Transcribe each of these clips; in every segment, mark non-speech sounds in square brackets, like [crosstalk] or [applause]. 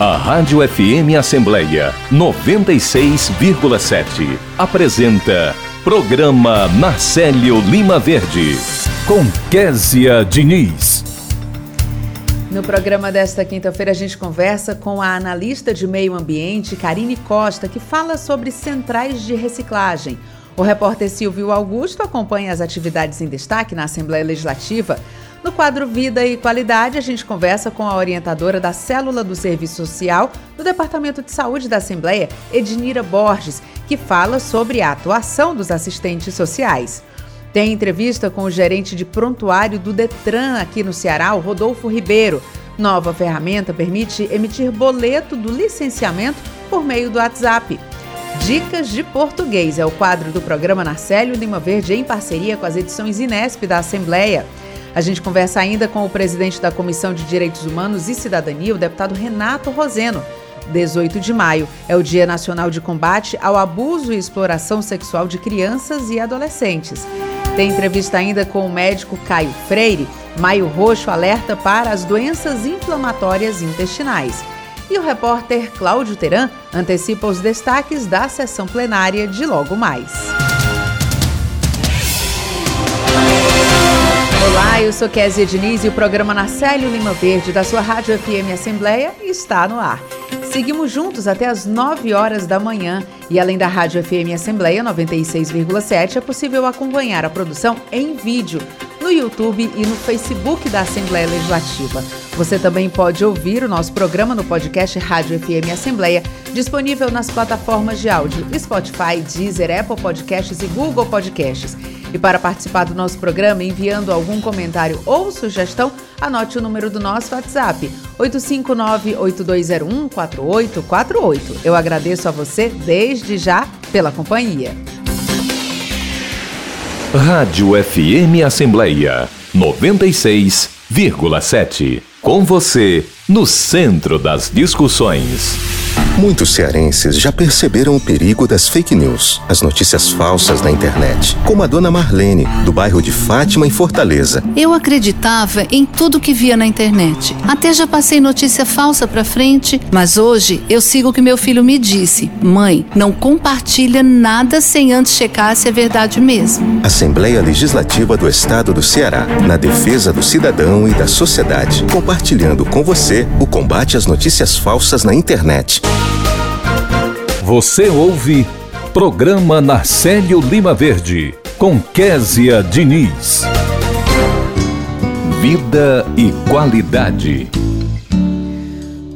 A Rádio FM Assembleia 96,7 apresenta Programa Marcelo Lima Verde com Késia Diniz. No programa desta quinta-feira a gente conversa com a analista de meio ambiente Karine Costa, que fala sobre centrais de reciclagem. O repórter Silvio Augusto acompanha as atividades em destaque na Assembleia Legislativa. No quadro Vida e Qualidade, a gente conversa com a orientadora da Célula do Serviço Social do Departamento de Saúde da Assembleia, Ednira Borges, que fala sobre a atuação dos assistentes sociais. Tem entrevista com o gerente de prontuário do Detran aqui no Ceará, o Rodolfo Ribeiro. Nova ferramenta permite emitir boleto do licenciamento por meio do WhatsApp. Dicas de Português é o quadro do programa Narcélio Lima Verde em parceria com as edições Inesp da Assembleia. A gente conversa ainda com o presidente da Comissão de Direitos Humanos e Cidadania, o deputado Renato Roseno. 18 de maio é o Dia Nacional de Combate ao Abuso e Exploração Sexual de Crianças e Adolescentes. Tem entrevista ainda com o médico Caio Freire. Maio Roxo alerta para as doenças inflamatórias intestinais. E o repórter Cláudio Teran antecipa os destaques da sessão plenária de logo mais. Olá, eu sou Kézia Diniz e o programa Narcélio Lima Verde da sua Rádio FM Assembleia está no ar. Seguimos juntos até as 9 horas da manhã e além da Rádio FM Assembleia 96,7 é possível acompanhar a produção em vídeo no YouTube e no Facebook da Assembleia Legislativa. Você também pode ouvir o nosso programa no podcast Rádio FM Assembleia, disponível nas plataformas de áudio Spotify, Deezer, Apple Podcasts e Google Podcasts. E para participar do nosso programa, enviando algum comentário ou sugestão, anote o número do nosso WhatsApp, 859-8201-4848. Eu agradeço a você desde já pela companhia. Rádio FM Assembleia 96,7. Com você, no centro das discussões. Muitos cearenses já perceberam o perigo das fake news, as notícias falsas na internet, como a dona Marlene, do bairro de Fátima, em Fortaleza. Eu acreditava em tudo que via na internet. Até já passei notícia falsa pra frente, mas hoje eu sigo o que meu filho me disse. Mãe, não compartilha nada sem antes checar se é verdade mesmo. Assembleia Legislativa do Estado do Ceará, na defesa do cidadão e da sociedade, compartilhando com você o combate às notícias falsas na internet. Você ouve Programa Narcélio Lima Verde, com Késia Diniz. Vida e qualidade.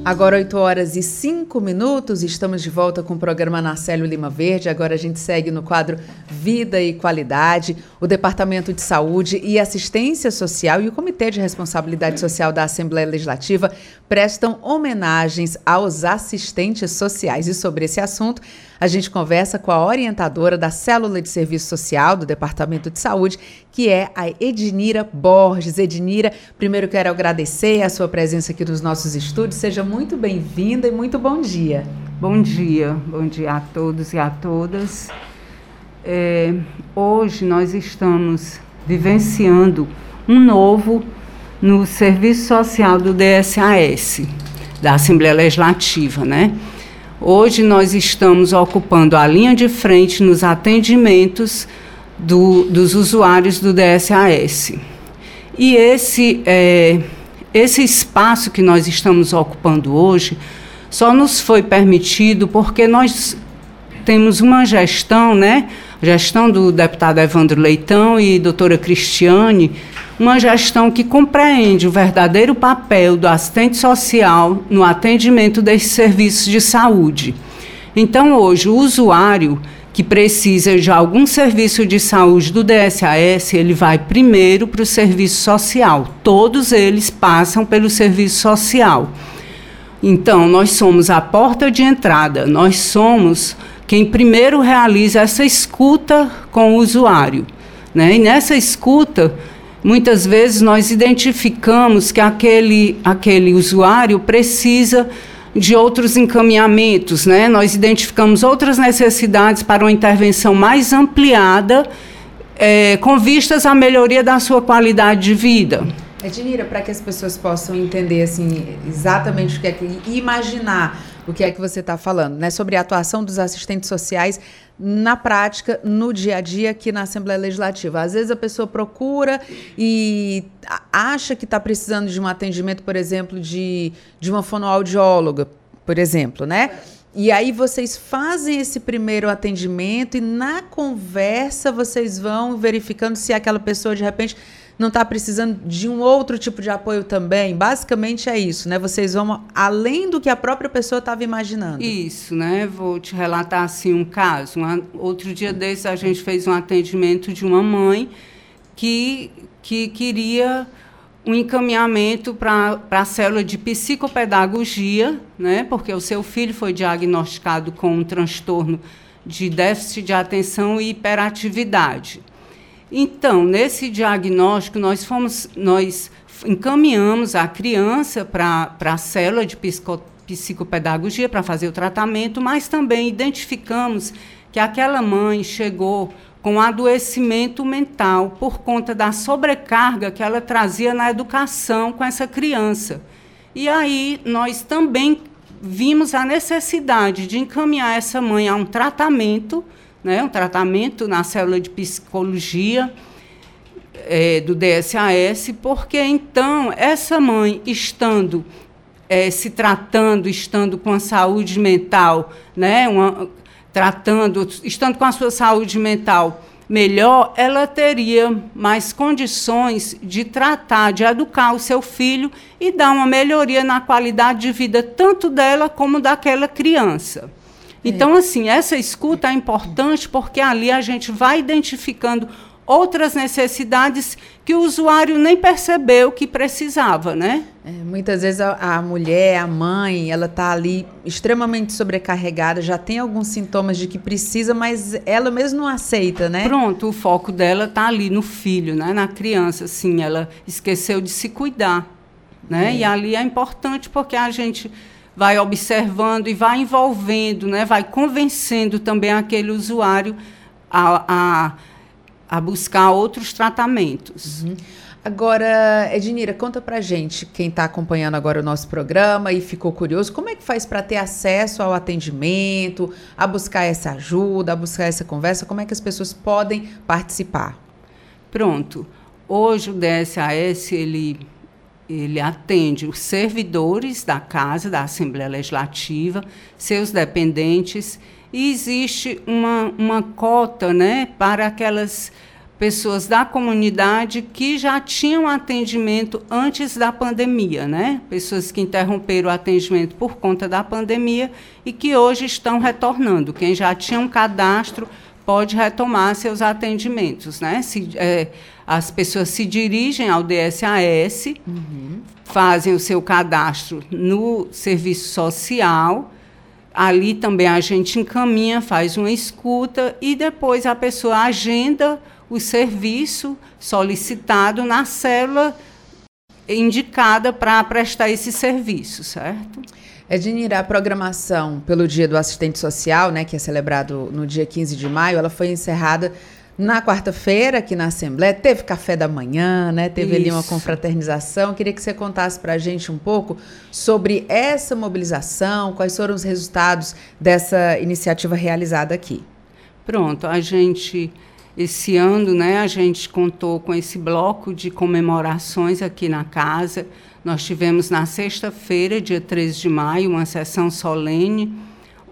Agora 8 horas e 5 minutos, estamos de volta com o programa Narcélio Lima Verde. Agora a gente segue no quadro Vida e Qualidade. O Departamento de Saúde e Assistência Social e o Comitê de Responsabilidade Social da Assembleia Legislativa prestam homenagens aos assistentes sociais. E sobre esse assunto, a gente conversa com a orientadora da Célula de Serviço Social do Departamento de Saúde, que é a Ednira Borges. Ednira, primeiro quero agradecer a sua presença aqui nos nossos estúdios. Seja muito bem-vinda e muito bom dia. Bom dia, bom dia a todos e a todas. É, hoje nós estamos vivenciando um novo no serviço social do DSAS, da Assembleia Legislativa, né? Hoje nós estamos ocupando a linha de frente nos atendimentos do, dos usuários do DSAS. E esse, é, esse espaço que nós estamos ocupando hoje só nos foi permitido porque nós temos uma gestão, né? Gestão do deputado Evandro Leitão e doutora Cristiane, uma gestão que compreende o verdadeiro papel do assistente social no atendimento desses serviços de saúde. Então, hoje, o usuário que precisa de algum serviço de saúde do DSAS, ele vai primeiro para o serviço social. Todos eles passam pelo serviço social. Então, nós somos a porta de entrada, nós somos quem primeiro realiza essa escuta com o usuário. Né? E nessa escuta, muitas vezes nós identificamos que aquele, aquele usuário precisa de outros encaminhamentos, né? Nós identificamos outras necessidades para uma intervenção mais ampliada, é, com vistas à melhoria da sua qualidade de vida. Ednira, para que as pessoas possam entender assim exatamente o que é que imaginar o que é que você está falando, né? Sobre a atuação dos assistentes sociais na prática, no dia a dia aqui na Assembleia Legislativa. Às vezes a pessoa procura e acha que está precisando de um atendimento, por exemplo, de, de uma fonoaudióloga, por exemplo, né? E aí vocês fazem esse primeiro atendimento e na conversa vocês vão verificando se aquela pessoa de repente não está precisando de um outro tipo de apoio também. Basicamente é isso, né? Vocês vão além do que a própria pessoa estava imaginando. Isso, né? Vou te relatar assim um caso. Um, outro dia desses a gente fez um atendimento de uma mãe que, que queria um encaminhamento para a célula de psicopedagogia, né? Porque o seu filho foi diagnosticado com um transtorno de déficit de atenção e hiperatividade. Então, nesse diagnóstico, nós fomos, nós encaminhamos a criança para a célula de psico, psicopedagogia para fazer o tratamento, mas também identificamos que aquela mãe chegou com adoecimento mental por conta da sobrecarga que ela trazia na educação com essa criança. E aí nós também vimos a necessidade de encaminhar essa mãe a um tratamento né, um tratamento na célula de psicologia é, do DSAS, porque então essa mãe estando é, se tratando, estando com a saúde mental, né, uma, tratando, estando com a sua saúde mental melhor, ela teria mais condições de tratar, de educar o seu filho e dar uma melhoria na qualidade de vida tanto dela como daquela criança. Então, assim, essa escuta é importante porque ali a gente vai identificando outras necessidades que o usuário nem percebeu que precisava, né? É, muitas vezes a, a, mulher, a mãe, ela está ali extremamente sobrecarregada, já tem alguns sintomas de que precisa, mas ela mesmo não aceita, né? Pronto, o foco dela está ali no filho, né? Na criança, assim, ela esqueceu de se cuidar, né? É. E ali é importante porque a gente vai observando e vai envolvendo, né, vai convencendo também aquele usuário a, a, a buscar outros tratamentos. Uhum. Agora, Ednira, conta pra gente, quem está acompanhando agora o nosso programa e ficou curioso, como é que faz para ter acesso ao atendimento, a buscar essa ajuda, a buscar essa conversa, como é que as pessoas podem participar? Pronto. Hoje o DSAS, ele ele atende os servidores da casa, da Assembleia Legislativa, seus dependentes, e existe uma, uma cota né, para aquelas pessoas da comunidade que já tinham atendimento antes da pandemia, né? Pessoas que interromperam o atendimento por conta da pandemia e que hoje estão retornando. Quem já tinha um cadastro pode retomar seus atendimentos, né? Se, é, as pessoas se dirigem ao DSAS, uhum. fazem o seu cadastro no serviço social, ali também a gente encaminha, faz uma escuta e depois a pessoa agenda o serviço solicitado na célula indicada para prestar esse serviço, certo? Ednira, a programação pelo Dia do Assistente Social, né, que é celebrado no dia 15 de maio, ela foi encerrada na quarta-feira, aqui na Assembleia, teve café da manhã, né? Teve Isso. ali uma confraternização. Queria que você contasse para a gente um pouco sobre essa mobilização, quais foram os resultados dessa iniciativa realizada aqui. Pronto, a gente, esse ano, né, a gente contou com esse bloco de comemorações aqui na casa. Nós tivemos na sexta-feira, dia 13 de maio, uma sessão solene,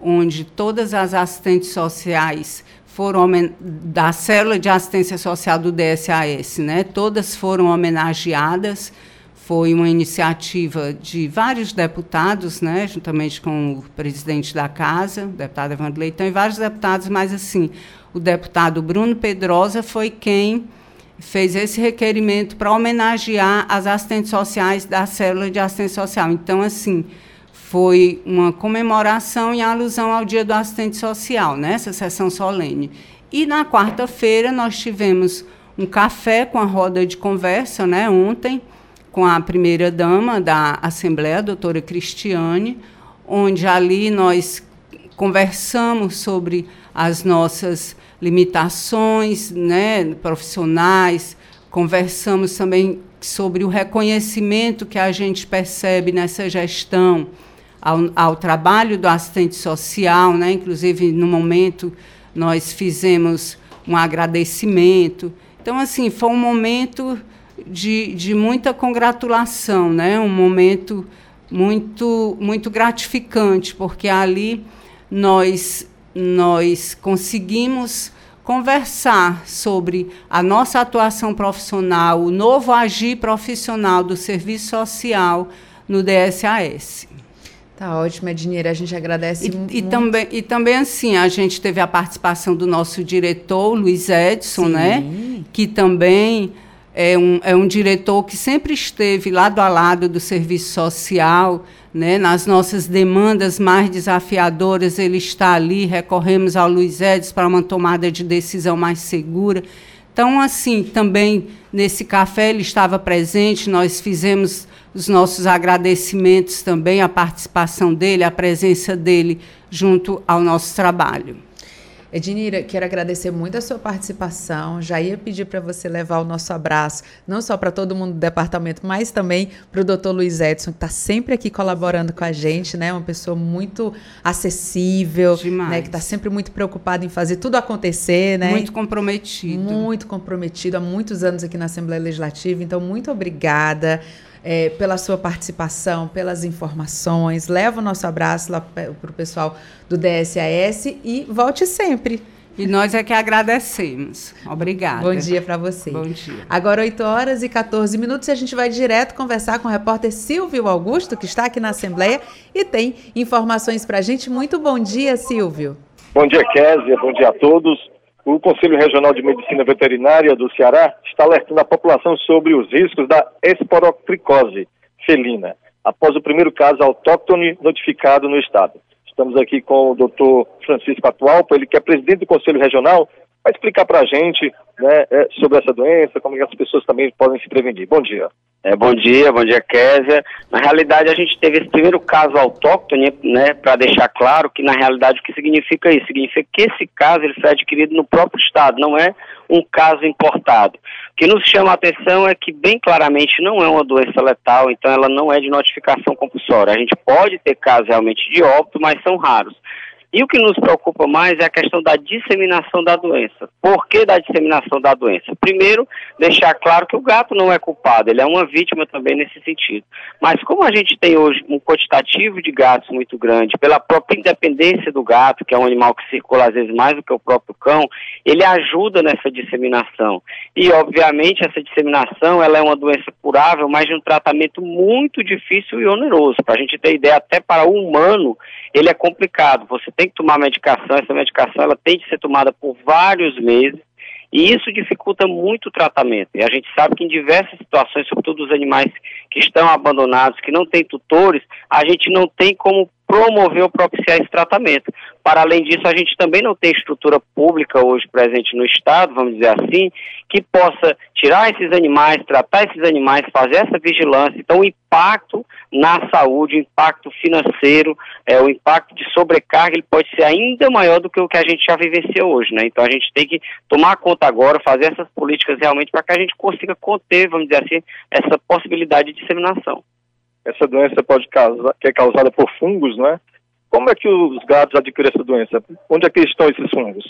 onde todas as assistentes sociais foram da célula de assistência social do DSAS, né? Todas foram homenageadas. Foi uma iniciativa de vários deputados, né, juntamente com o presidente da casa, o deputado Evandro Leitão, e vários deputados, mas assim, o deputado Bruno Pedrosa foi quem fez esse requerimento para homenagear as assistentes sociais da célula de assistência social. Então, assim, foi uma comemoração em alusão ao Dia do Assistente Social, nessa né, sessão solene. E na quarta-feira nós tivemos um café com a roda de conversa, né, ontem, com a primeira dama da Assembleia, a doutora Cristiane, onde ali nós conversamos sobre as nossas limitações né, profissionais, conversamos também sobre o reconhecimento que a gente percebe nessa gestão ao, ao trabalho do assistente social, né? inclusive no momento nós fizemos um agradecimento. Então, assim, foi um momento de, de muita congratulação, né? um momento muito, muito gratificante, porque ali nós, nós conseguimos conversar sobre a nossa atuação profissional, o novo agir profissional do serviço social no DSAS. Tá ótimo, Ednira, a gente agradece e, muito. E também, e também, assim, a gente teve a participação do nosso diretor, Luiz Edson? Sim. né? Que também é um, é um diretor que sempre esteve lado a lado do serviço social, né? nas nossas demandas mais desafiadoras, ele está ali, recorremos ao Luiz Edson para uma tomada de decisão mais segura. Então, assim, também nesse café ele estava presente, nós fizemos os nossos agradecimentos também, a participação dele, a presença dele junto ao nosso trabalho. Ednira, quero agradecer muito a sua participação. Já ia pedir para você levar o nosso abraço, não só para todo mundo do departamento, mas também para o doutor Luiz Edson, que está sempre aqui colaborando com a gente, né? Uma pessoa muito acessível, né? que está sempre muito preocupado em fazer tudo acontecer, né? Muito comprometido. Muito comprometido há muitos anos aqui na Assembleia Legislativa. Então, muito obrigada é, pela sua participação, pelas informações. Leva o nosso abraço lá para o pessoal do DSAS e volte sempre. E nós é que agradecemos. Obrigada. Bom dia para você. Bom dia. Agora, 8 horas e 14 minutos, e a gente vai direto conversar com o repórter Silvio Augusto, que está aqui na Assembleia e tem informações para a gente. Muito bom dia, Silvio. Bom dia, Késia. Bom dia a todos. O Conselho Regional de Medicina Veterinária do Ceará está alertando a população sobre os riscos da esporoctricose felina, após o primeiro caso autóctone notificado no estado. Estamos aqui com o doutor Francisco Atualpa, ele que é presidente do Conselho Regional, vai explicar para a gente né, é, sobre essa doença, como as pessoas também podem se prevenir. Bom dia. É, bom dia, bom dia, Késia. Na realidade, a gente teve esse primeiro caso autóctone, né, para deixar claro que, na realidade, o que significa isso? Significa que esse caso ele foi adquirido no próprio Estado, não é um caso importado. O que nos chama a atenção é que, bem claramente, não é uma doença letal, então ela não é de notificação compulsória. A gente pode ter casos realmente de óbito, mas são raros. E o que nos preocupa mais é a questão da disseminação da doença. Por que da disseminação da doença? Primeiro, deixar claro que o gato não é culpado, ele é uma vítima também nesse sentido. Mas como a gente tem hoje um quantitativo de gatos muito grande, pela própria independência do gato, que é um animal que circula às vezes mais do que o próprio cão, ele ajuda nessa disseminação. E, obviamente, essa disseminação ela é uma doença curável, mas de um tratamento muito difícil e oneroso. Para a gente ter ideia, até para o humano, ele é complicado. Você tem que tomar medicação, essa medicação ela tem que ser tomada por vários meses, e isso dificulta muito o tratamento. E a gente sabe que em diversas situações, sobretudo os animais que estão abandonados, que não têm tutores, a gente não tem como promover ou propiciar esse tratamento. Para além disso, a gente também não tem estrutura pública hoje presente no Estado, vamos dizer assim, que possa tirar esses animais, tratar esses animais, fazer essa vigilância. Então, o impacto na saúde, o impacto financeiro, é, o impacto de sobrecarga, ele pode ser ainda maior do que o que a gente já vivencia hoje, né? Então, a gente tem que tomar conta agora, fazer essas políticas realmente para que a gente consiga conter, vamos dizer assim, essa possibilidade de disseminação. Essa doença pode causar, que é causada por fungos, né? Como é que os gatos adquirem essa doença? Onde é que estão esses fungos?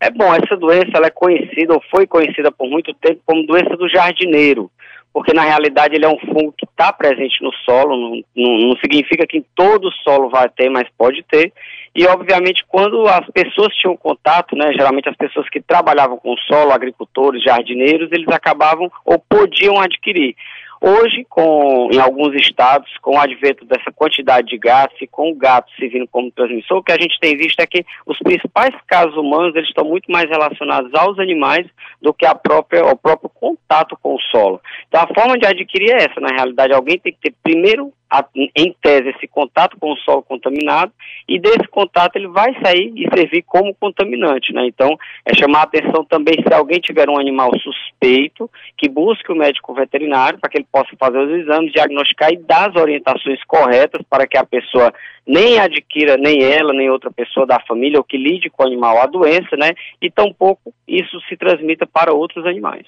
É bom, essa doença ela é conhecida ou foi conhecida por muito tempo como doença do jardineiro, porque na realidade ele é um fungo que está presente no solo, não, não, não, significa que em todo o solo vai ter, mas pode ter. E obviamente quando as pessoas tinham contato, né, geralmente as pessoas que trabalhavam com o solo, agricultores, jardineiros, eles acabavam ou podiam adquirir. Hoje, com, em alguns estados, com o advento dessa quantidade de gatos e com o gato servindo como transmissor, o que a gente tem visto é que os principais casos humanos eles estão muito mais relacionados aos animais do que a própria, ao próprio contato com o solo. Então, a forma de adquirir é essa. Na realidade, alguém tem que ter primeiro a, em tese, esse contato com o solo contaminado, e desse contato ele vai sair e servir como contaminante, né? Então, é chamar a atenção também se alguém tiver um animal suspeito, que busque o médico veterinário para que ele possa fazer os exames, diagnosticar e dar as orientações corretas para que a pessoa nem adquira, nem ela, nem outra pessoa da família, ou que lide com o animal a doença, né? E tampouco isso se transmita para outros animais.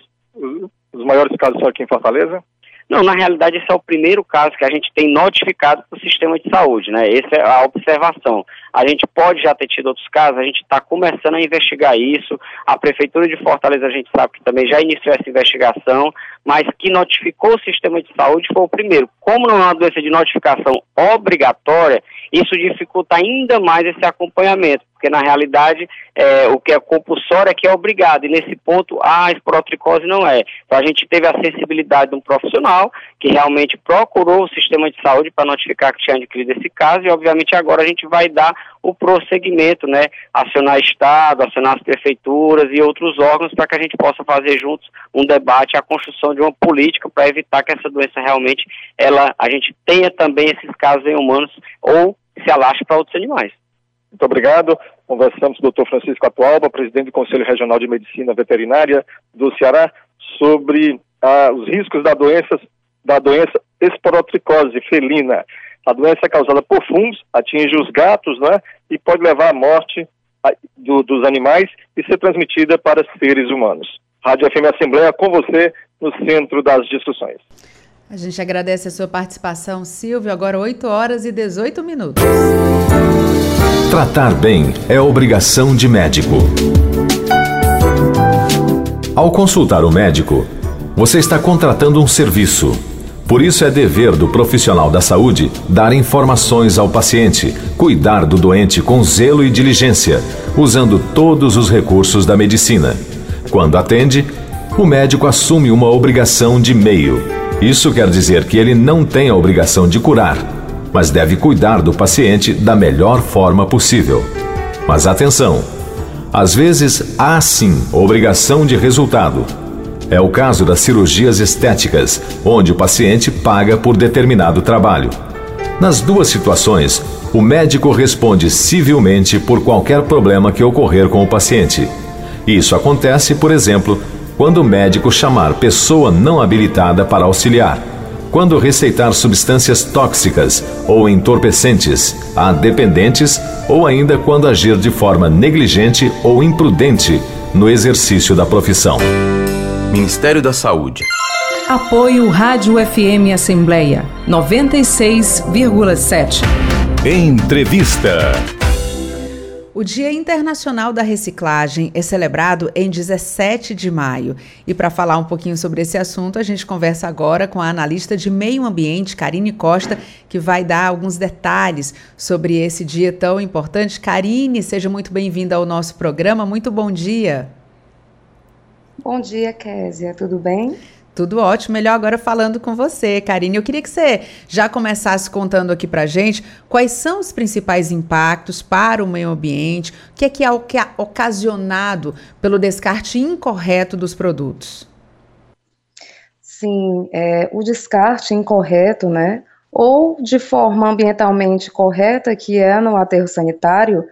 Os maiores casos são aqui em Fortaleza? Não, na realidade esse é o primeiro caso que a gente tem notificado para o sistema de saúde, né? Essa é a observação. A gente pode já ter tido outros casos, a gente está começando a investigar isso. A Prefeitura de Fortaleza, a gente sabe que também já iniciou essa investigação, mas que notificou o sistema de saúde foi o primeiro. Como não é uma doença de notificação obrigatória, isso dificulta ainda mais esse acompanhamento, porque na realidade é, o que é compulsório é que é obrigado, e nesse ponto a esporotricose não é. Então a gente teve a sensibilidade de um profissional que realmente procurou o sistema de saúde para notificar que tinha adquirido esse caso, e obviamente agora a gente vai dar o prosseguimento, né, acionar Estado, acionar as prefeituras e outros órgãos para que a gente possa fazer juntos um debate, a construção de uma política para evitar que essa doença realmente, ela, a gente tenha também esses casos em humanos ou se alastre para outros animais. Muito obrigado. Conversamos com o Dr. Francisco Atualba, presidente do Conselho Regional de Medicina Veterinária do Ceará, sobre ah, os riscos da doença, da doença esporotricose felina. A doença é causada por fungos, atinge os gatos, né, e pode levar à morte a, do, dos animais e ser transmitida para seres humanos. Rádio FM Assembleia com você no centro das discussões. A gente agradece a sua participação, Silvio. Agora 8 horas e 18 minutos. Tratar bem é obrigação de médico. Ao consultar o médico, você está contratando um serviço. Por isso é dever do profissional da saúde dar informações ao paciente, cuidar do doente com zelo e diligência, usando todos os recursos da medicina. Quando atende, o médico assume uma obrigação de meio isso quer dizer que ele não tem a obrigação de curar, mas deve cuidar do paciente da melhor forma possível. Mas atenção! Às vezes há sim obrigação de resultado. É o caso das cirurgias estéticas, onde o paciente paga por determinado trabalho. Nas duas situações, o médico responde civilmente por qualquer problema que ocorrer com o paciente. Isso acontece, por exemplo, quando o médico chamar pessoa não habilitada para auxiliar, quando receitar substâncias tóxicas ou entorpecentes a dependentes ou ainda quando agir de forma negligente ou imprudente no exercício da profissão. Ministério da Saúde. Apoio Rádio FM Assembleia 96,7. Entrevista. O Dia Internacional da Reciclagem é celebrado em 17 de maio. E para falar um pouquinho sobre esse assunto, a gente conversa agora com a analista de meio ambiente, Karine Costa, que vai dar alguns detalhes sobre esse dia tão importante. Karine, seja muito bem-vinda ao nosso programa. Muito bom dia. Bom dia, Késia. Tudo bem? Tudo ótimo. Melhor agora falando com você, Karine. Eu queria que você já começasse contando aqui para gente quais são os principais impactos para o meio ambiente, o que é que é, o que é ocasionado pelo descarte incorreto dos produtos. Sim, é, o descarte incorreto, né, ou de forma ambientalmente correta, que é no aterro sanitário,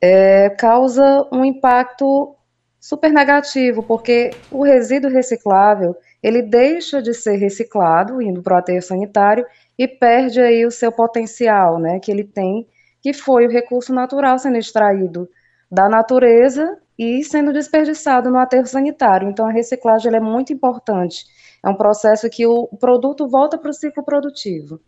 é, causa um impacto super negativo, porque o resíduo reciclável ele deixa de ser reciclado, indo para o aterro sanitário, e perde aí o seu potencial, né, que ele tem, que foi o recurso natural sendo extraído da natureza e sendo desperdiçado no aterro sanitário. Então, a reciclagem é muito importante. É um processo que o produto volta para o ciclo produtivo.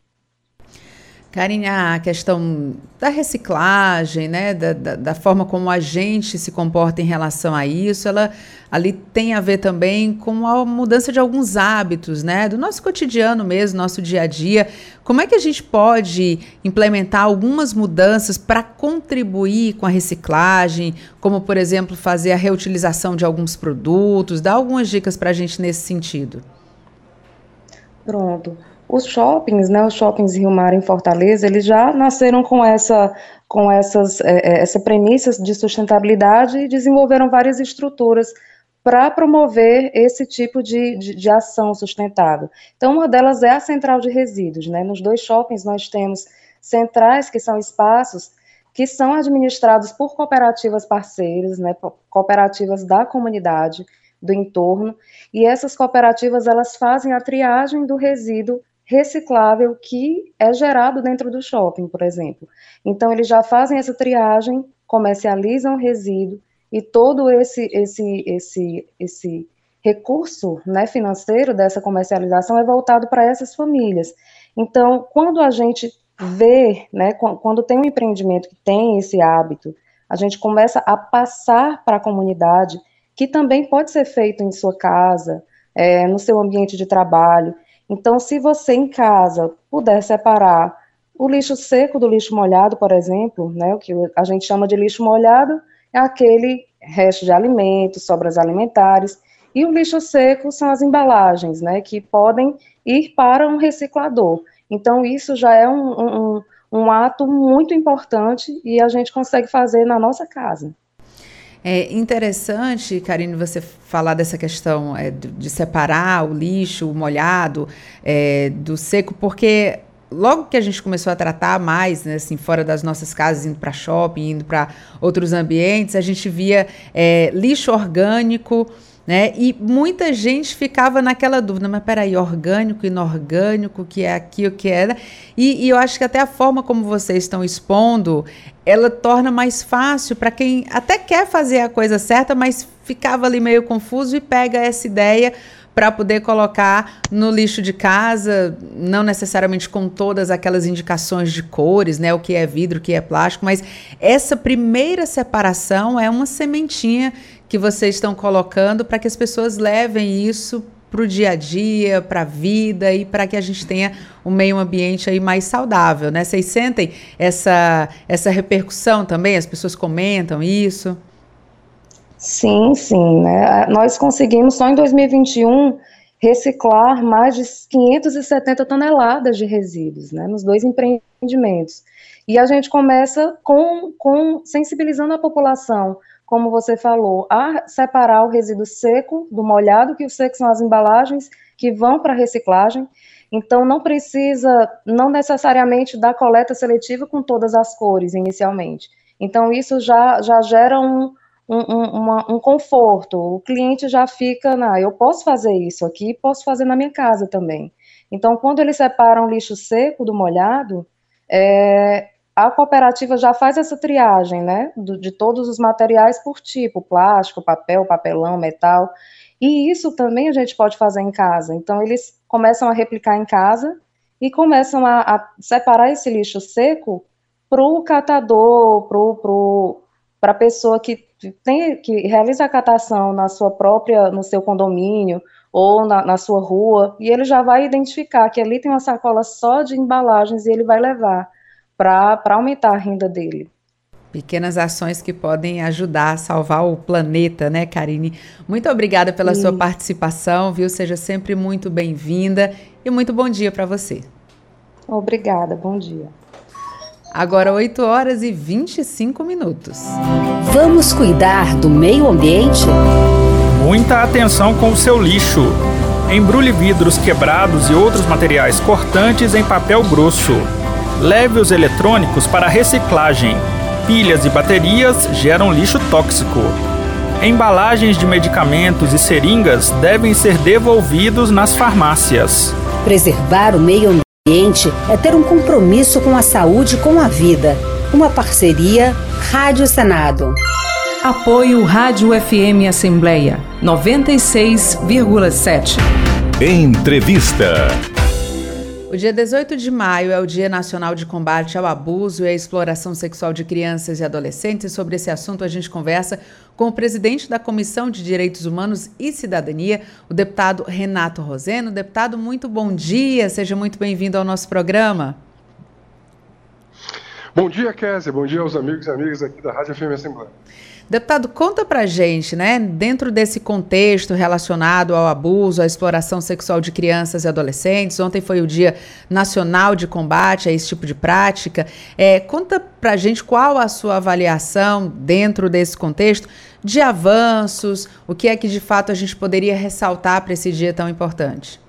Karine, a questão da reciclagem, né, da, da, da, forma como a gente se comporta em relação a isso, ela ali tem a ver também com a mudança de alguns hábitos, né, do nosso cotidiano mesmo, nosso dia a dia. Como é que a gente pode implementar algumas mudanças para contribuir com a reciclagem, como, por exemplo, fazer a reutilização de alguns produtos? Dá algumas dicas para a gente nesse sentido. Pronto. Os shoppings, né, os shoppings Rio Mar em Fortaleza, eles já nasceram com essa com essas é, é, essa premissas de sustentabilidade e desenvolveram várias estruturas para promover esse tipo de, de, de, ação sustentável. Então, uma delas é a central de resíduos. Né? Nos dois shoppings nós temos centrais, que são espaços que são administrados por cooperativas parceiras, né, cooperativas da comunidade, do entorno, e essas cooperativas elas fazem a triagem do resíduo reciclável que é gerado dentro do shopping, por exemplo. Então, eles já fazem essa triagem, comercializam resíduo e todo esse, esse, esse, esse, recurso né, financeiro dessa comercialização é voltado para essas famílias. Então, quando a gente vê, né, quando tem um empreendimento que tem esse hábito, a gente começa a passar para a comunidade que também pode ser feito em sua casa, é, no seu ambiente de trabalho. Então, se você em casa puder separar o lixo seco do lixo molhado, por exemplo, né, o que a gente chama de lixo molhado é aquele resto de alimentos, sobras alimentares, e o lixo seco são as embalagens, né, que podem ir para um reciclador. Então, isso já é um, um, um ato muito importante e a gente consegue fazer na nossa casa. É interessante, Karine, você falar dessa questão é, de separar o lixo o molhado é, do seco, porque logo que a gente começou a tratar mais, né, assim, fora das nossas casas, indo para shopping, indo para outros ambientes, a gente via é, lixo orgânico né? E muita gente ficava naquela dúvida, mas peraí, orgânico, inorgânico, o que é aqui, o que é. E, e eu acho que até a forma como vocês estão expondo, ela torna mais fácil para quem até quer fazer a coisa certa, mas ficava ali meio confuso e pega essa ideia para poder colocar no lixo de casa, não necessariamente com todas aquelas indicações de cores, né, o que é vidro, o que é plástico, mas essa primeira separação é uma sementinha que vocês estão colocando para que as pessoas levem isso para o dia a dia, para a vida e para que a gente tenha um meio ambiente aí mais saudável, né? Vocês sentem essa, essa repercussão também? As pessoas comentam isso? Sim, sim, né? Nós conseguimos só em 2021 reciclar mais de 570 toneladas de resíduos, né? Nos dois empreendimentos. E a gente começa com, com sensibilizando a população como você falou, a separar o resíduo seco do molhado, que o seco são as embalagens que vão para reciclagem. Então, não precisa, não necessariamente, da coleta seletiva com todas as cores inicialmente. Então, isso já, já gera um, um, uma, um conforto. O cliente já fica, na, eu posso fazer isso aqui, posso fazer na minha casa também. Então, quando eles separam o lixo seco do molhado, é, a cooperativa já faz essa triagem, né, de todos os materiais por tipo, plástico, papel, papelão, metal, e isso também a gente pode fazer em casa. Então, eles começam a replicar em casa e começam a, a separar esse lixo seco para o catador, para a pessoa que tem que realiza a catação na sua própria, no seu condomínio ou na, na sua rua, e ele já vai identificar que ali tem uma sacola só de embalagens e ele vai levar para aumentar a renda dele. Pequenas ações que podem ajudar a salvar o planeta, né, Karine? Muito obrigada pela Sim. sua participação, viu? Seja sempre muito bem-vinda e muito bom dia para você. Obrigada, bom dia. Agora 8 horas e 25 minutos. Vamos cuidar do meio ambiente? Muita atenção com o seu lixo. Embrulhe vidros quebrados e outros materiais cortantes em papel grosso. Leve os eletrônicos para reciclagem. Pilhas e baterias geram lixo tóxico. Embalagens de medicamentos e seringas devem ser devolvidos nas farmácias. Preservar o meio ambiente é ter um compromisso com a saúde e com a vida. Uma parceria Rádio Senado. Apoio Rádio FM Assembleia 96,7. Entrevista. O dia 18 de maio é o Dia Nacional de Combate ao Abuso e à Exploração Sexual de Crianças e Adolescentes. Sobre esse assunto, a gente conversa com o presidente da Comissão de Direitos Humanos e Cidadania, o deputado Renato Roseno. Deputado, muito bom dia, seja muito bem-vindo ao nosso programa. Bom dia, Kézia. Bom dia aos amigos e amigas aqui da Rádio FM Assembleia. Deputado, conta pra gente, né, dentro desse contexto relacionado ao abuso, à exploração sexual de crianças e adolescentes, ontem foi o Dia Nacional de Combate a esse tipo de prática, é, conta pra gente qual a sua avaliação dentro desse contexto de avanços, o que é que de fato a gente poderia ressaltar para esse dia tão importante?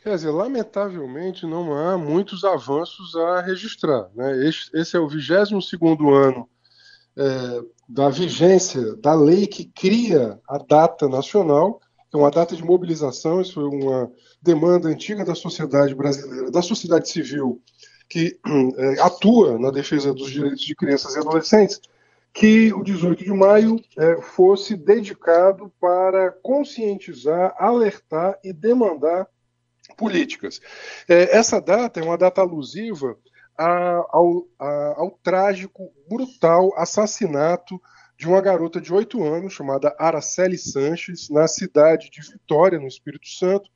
Quer dizer, lamentavelmente não há muitos avanços a registrar. Né? Esse, esse é o 22 segundo ano é, da vigência da lei que cria a data nacional, que é uma data de mobilização, isso foi uma demanda antiga da sociedade brasileira, da sociedade civil, que é, atua na defesa dos direitos de crianças e adolescentes, que o 18 de maio é, fosse dedicado para conscientizar, alertar e demandar políticas. É, essa data é uma data alusiva a, ao, a, ao trágico, brutal assassinato de uma garota de 8 anos chamada Araceli Sanches, na cidade de Vitória, no Espírito Santo,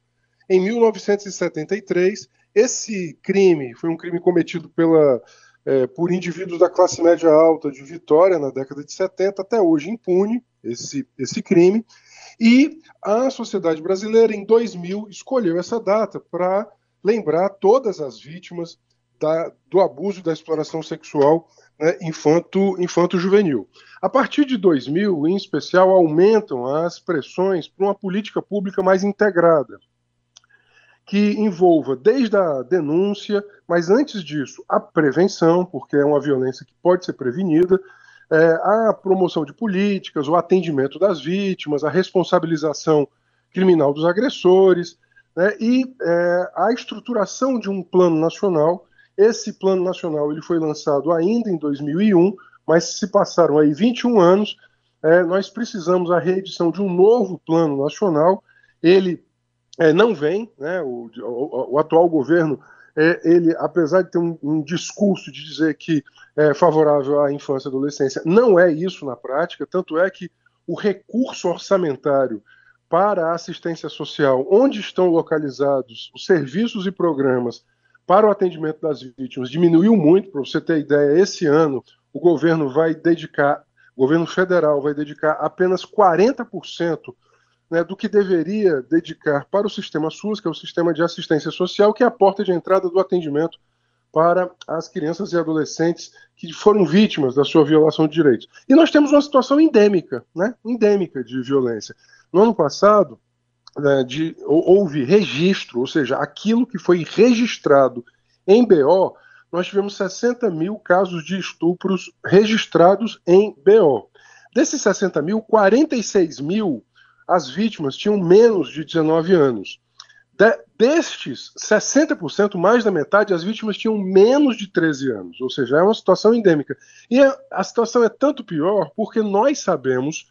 em 1973. Esse crime foi um crime cometido pela, é, por indivíduos da classe média alta de Vitória na década de 70, até hoje impune esse, esse crime. E a sociedade brasileira, em 2000, escolheu essa data para lembrar todas as vítimas da, do abuso da exploração sexual né, infanto, infanto-juvenil. A partir de 2000, em especial, aumentam as pressões para uma política pública mais integrada, que envolva desde a denúncia, mas antes disso, a prevenção, porque é uma violência que pode ser prevenida, é, a promoção de políticas, o atendimento das vítimas, a responsabilização criminal dos agressores, né, e é, a estruturação de um plano nacional. Esse plano nacional ele foi lançado ainda em 2001, mas se passaram aí 21 anos, é, nós precisamos a reedição de um novo plano nacional. Ele é, não vem, né, o, o, o atual governo é, ele, apesar de ter um, um, discurso de dizer que é favorável à infância e adolescência, não é isso na prática, tanto é que o recurso orçamentário para a assistência social, onde estão localizados os serviços e programas para o atendimento das vítimas, diminuiu muito, para você ter ideia, esse ano o governo vai dedicar, o governo federal vai dedicar apenas 40% né, do que deveria dedicar para o sistema SUS, que é o sistema de assistência social, que é a porta de entrada do atendimento para as crianças e adolescentes que foram vítimas da sua violação de direitos. E nós temos uma situação endêmica, né, endêmica de violência. No ano passado, né, de, houve registro, ou seja, aquilo que foi registrado em BO, nós tivemos 60 mil casos de estupros registrados em BO. Desses 60 mil, 46 mil as vítimas tinham menos de 19 anos. De, destes, 60%, mais da metade, as vítimas tinham menos de 13 anos, ou seja, é uma situação endêmica. E a, a situação é tanto pior porque nós sabemos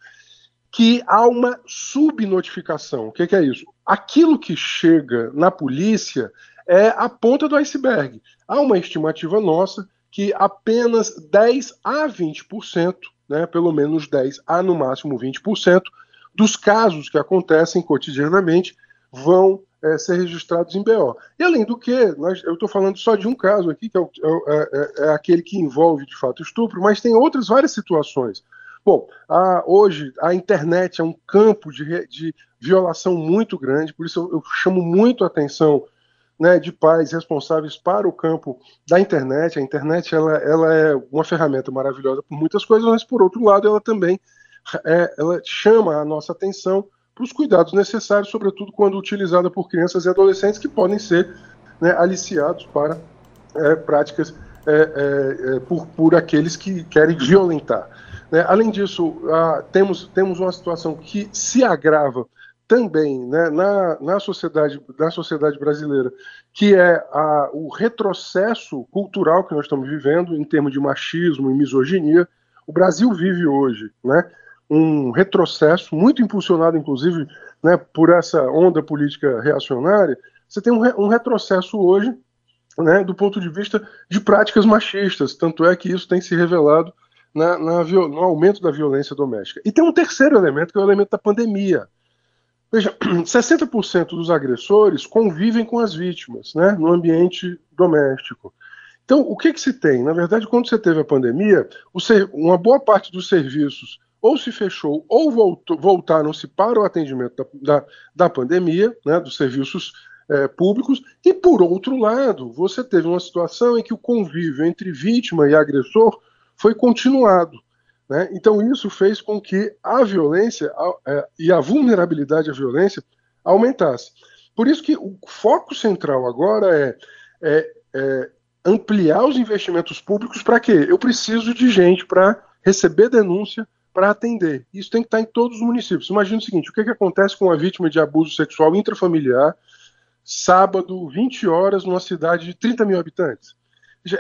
que há uma subnotificação. O que, que é isso? Aquilo que chega na polícia é a ponta do iceberg. Há uma estimativa nossa que apenas 10 a 20%, né, pelo menos 10 a no máximo 20%, dos casos que acontecem cotidianamente vão é, ser registrados em BO. E além do que, nós, eu estou falando só de um caso aqui, que é, é, é, é, aquele que envolve de fato estupro, mas tem outras várias situações. Bom, a, hoje a internet é um campo de, de violação muito grande, por isso eu, eu chamo muito a atenção né, de pais responsáveis para o campo da internet. A internet ela, ela é uma ferramenta maravilhosa por muitas coisas, mas por outro lado ela também é, ela chama a nossa atenção para os cuidados necessários, sobretudo quando utilizada por crianças e adolescentes que podem ser né, aliciados para é, práticas é, é, é por, por aqueles que querem violentar. Né? Além disso, temos, temos uma situação que se agrava também né, na, na, sociedade, na sociedade brasileira, que é a, o retrocesso cultural que nós estamos vivendo em termos de machismo e misoginia. O Brasil vive hoje né, um retrocesso, muito impulsionado, inclusive, né, por essa onda política reacionária. Você tem um, um retrocesso hoje né, do ponto de vista de práticas machistas, tanto é que isso tem se revelado na, na, no aumento da violência doméstica. E tem um terceiro elemento, que é o elemento da pandemia. Veja, [clears throat] 60% dos agressores convivem com as vítimas né, no ambiente doméstico. Então, o que, que se tem? Na verdade, quando você teve a pandemia, uma boa parte dos serviços ou se fechou ou voltaram-se para o atendimento da, da, da pandemia, né, dos serviços é, públicos, e por outro lado, você teve uma situação em que o convívio entre vítima e agressor foi continuado. Né? Então, isso fez com que a violência a, é, e a vulnerabilidade à violência aumentasse. Por isso que o foco central agora é, é, é ampliar os investimentos públicos para quê? Eu preciso de gente para receber denúncia, para atender. Isso tem que estar em todos os municípios. Imagina o seguinte: o que, que acontece com uma vítima de abuso sexual intrafamiliar, sábado, 20 horas, numa cidade de 30 mil habitantes?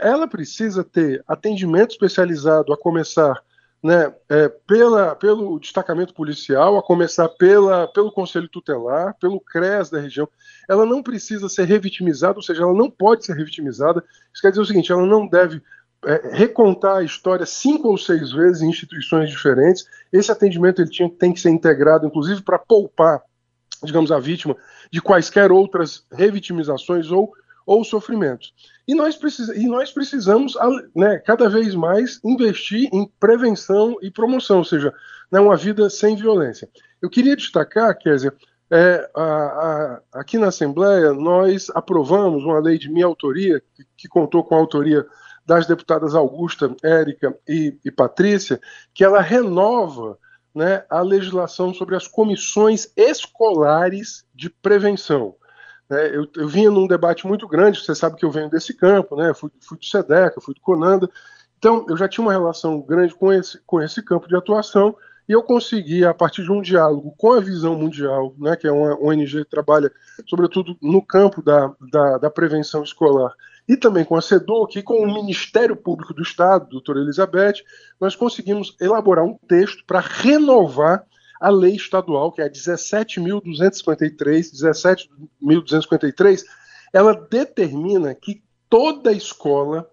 Ela precisa ter atendimento especializado, a começar né, é, pela, pelo destacamento policial, a começar pela, pelo Conselho Tutelar, pelo CRES da região, ela não precisa ser revitimizada, ou seja, ela não pode ser revitimizada. Isso quer dizer o seguinte: ela não deve é, recontar a história cinco ou seis vezes em instituições diferentes. Esse atendimento ele tinha, tem que ser integrado, inclusive, para poupar, digamos, a vítima de quaisquer outras revitimizações ou, ou sofrimentos. E nós, e nós precisamos, né, cada vez mais, investir em prevenção e promoção, ou seja, né, uma vida sem violência. Eu queria destacar, Kézia, é, a, a, aqui na Assembleia nós aprovamos uma lei de minha autoria, que, que contou com a autoria das deputadas Augusta, Érica e, e Patrícia, que ela renova né, a legislação sobre as comissões escolares de prevenção. Né, eu, eu vinha num debate muito grande, você sabe que eu venho desse campo, né? Fui, fui do SEDECA, fui do CONANDA, então eu já tinha uma relação grande com esse, com esse campo de atuação e eu consegui, a partir de um diálogo com a Visão Mundial, né, que é uma ONG que trabalha sobretudo no campo da, da, da prevenção escolar, e também com a SEDUC e com o Ministério Público do Estado, doutora Elizabeth, nós conseguimos elaborar um texto para renovar a lei estadual, que é a 17.253, 17.253, ela determina que toda escola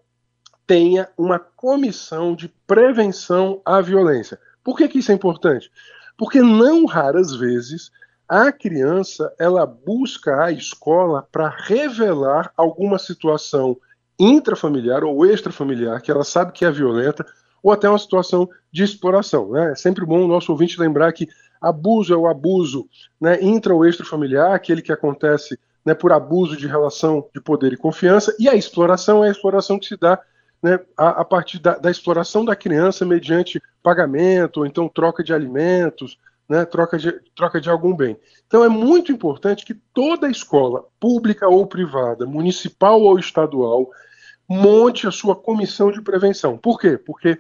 tenha uma comissão de prevenção à violência. Por que, que isso é importante? Porque não raras vezes a criança ela busca a escola para revelar alguma situação intrafamiliar ou extrafamiliar que ela sabe que é violenta ou até uma situação de exploração. Né? É sempre bom o nosso ouvinte lembrar que abuso é o abuso né, intra ou extrafamiliar, aquele que acontece né, por abuso de relação de poder e confiança, e a exploração é a exploração que se dá né, a, a, partir da, da, exploração da criança mediante pagamento, ou então troca de alimentos, né, troca, de, troca de algum bem. Então é muito importante que toda escola, pública ou privada, municipal ou estadual, monte a sua comissão de prevenção. Por quê? Porque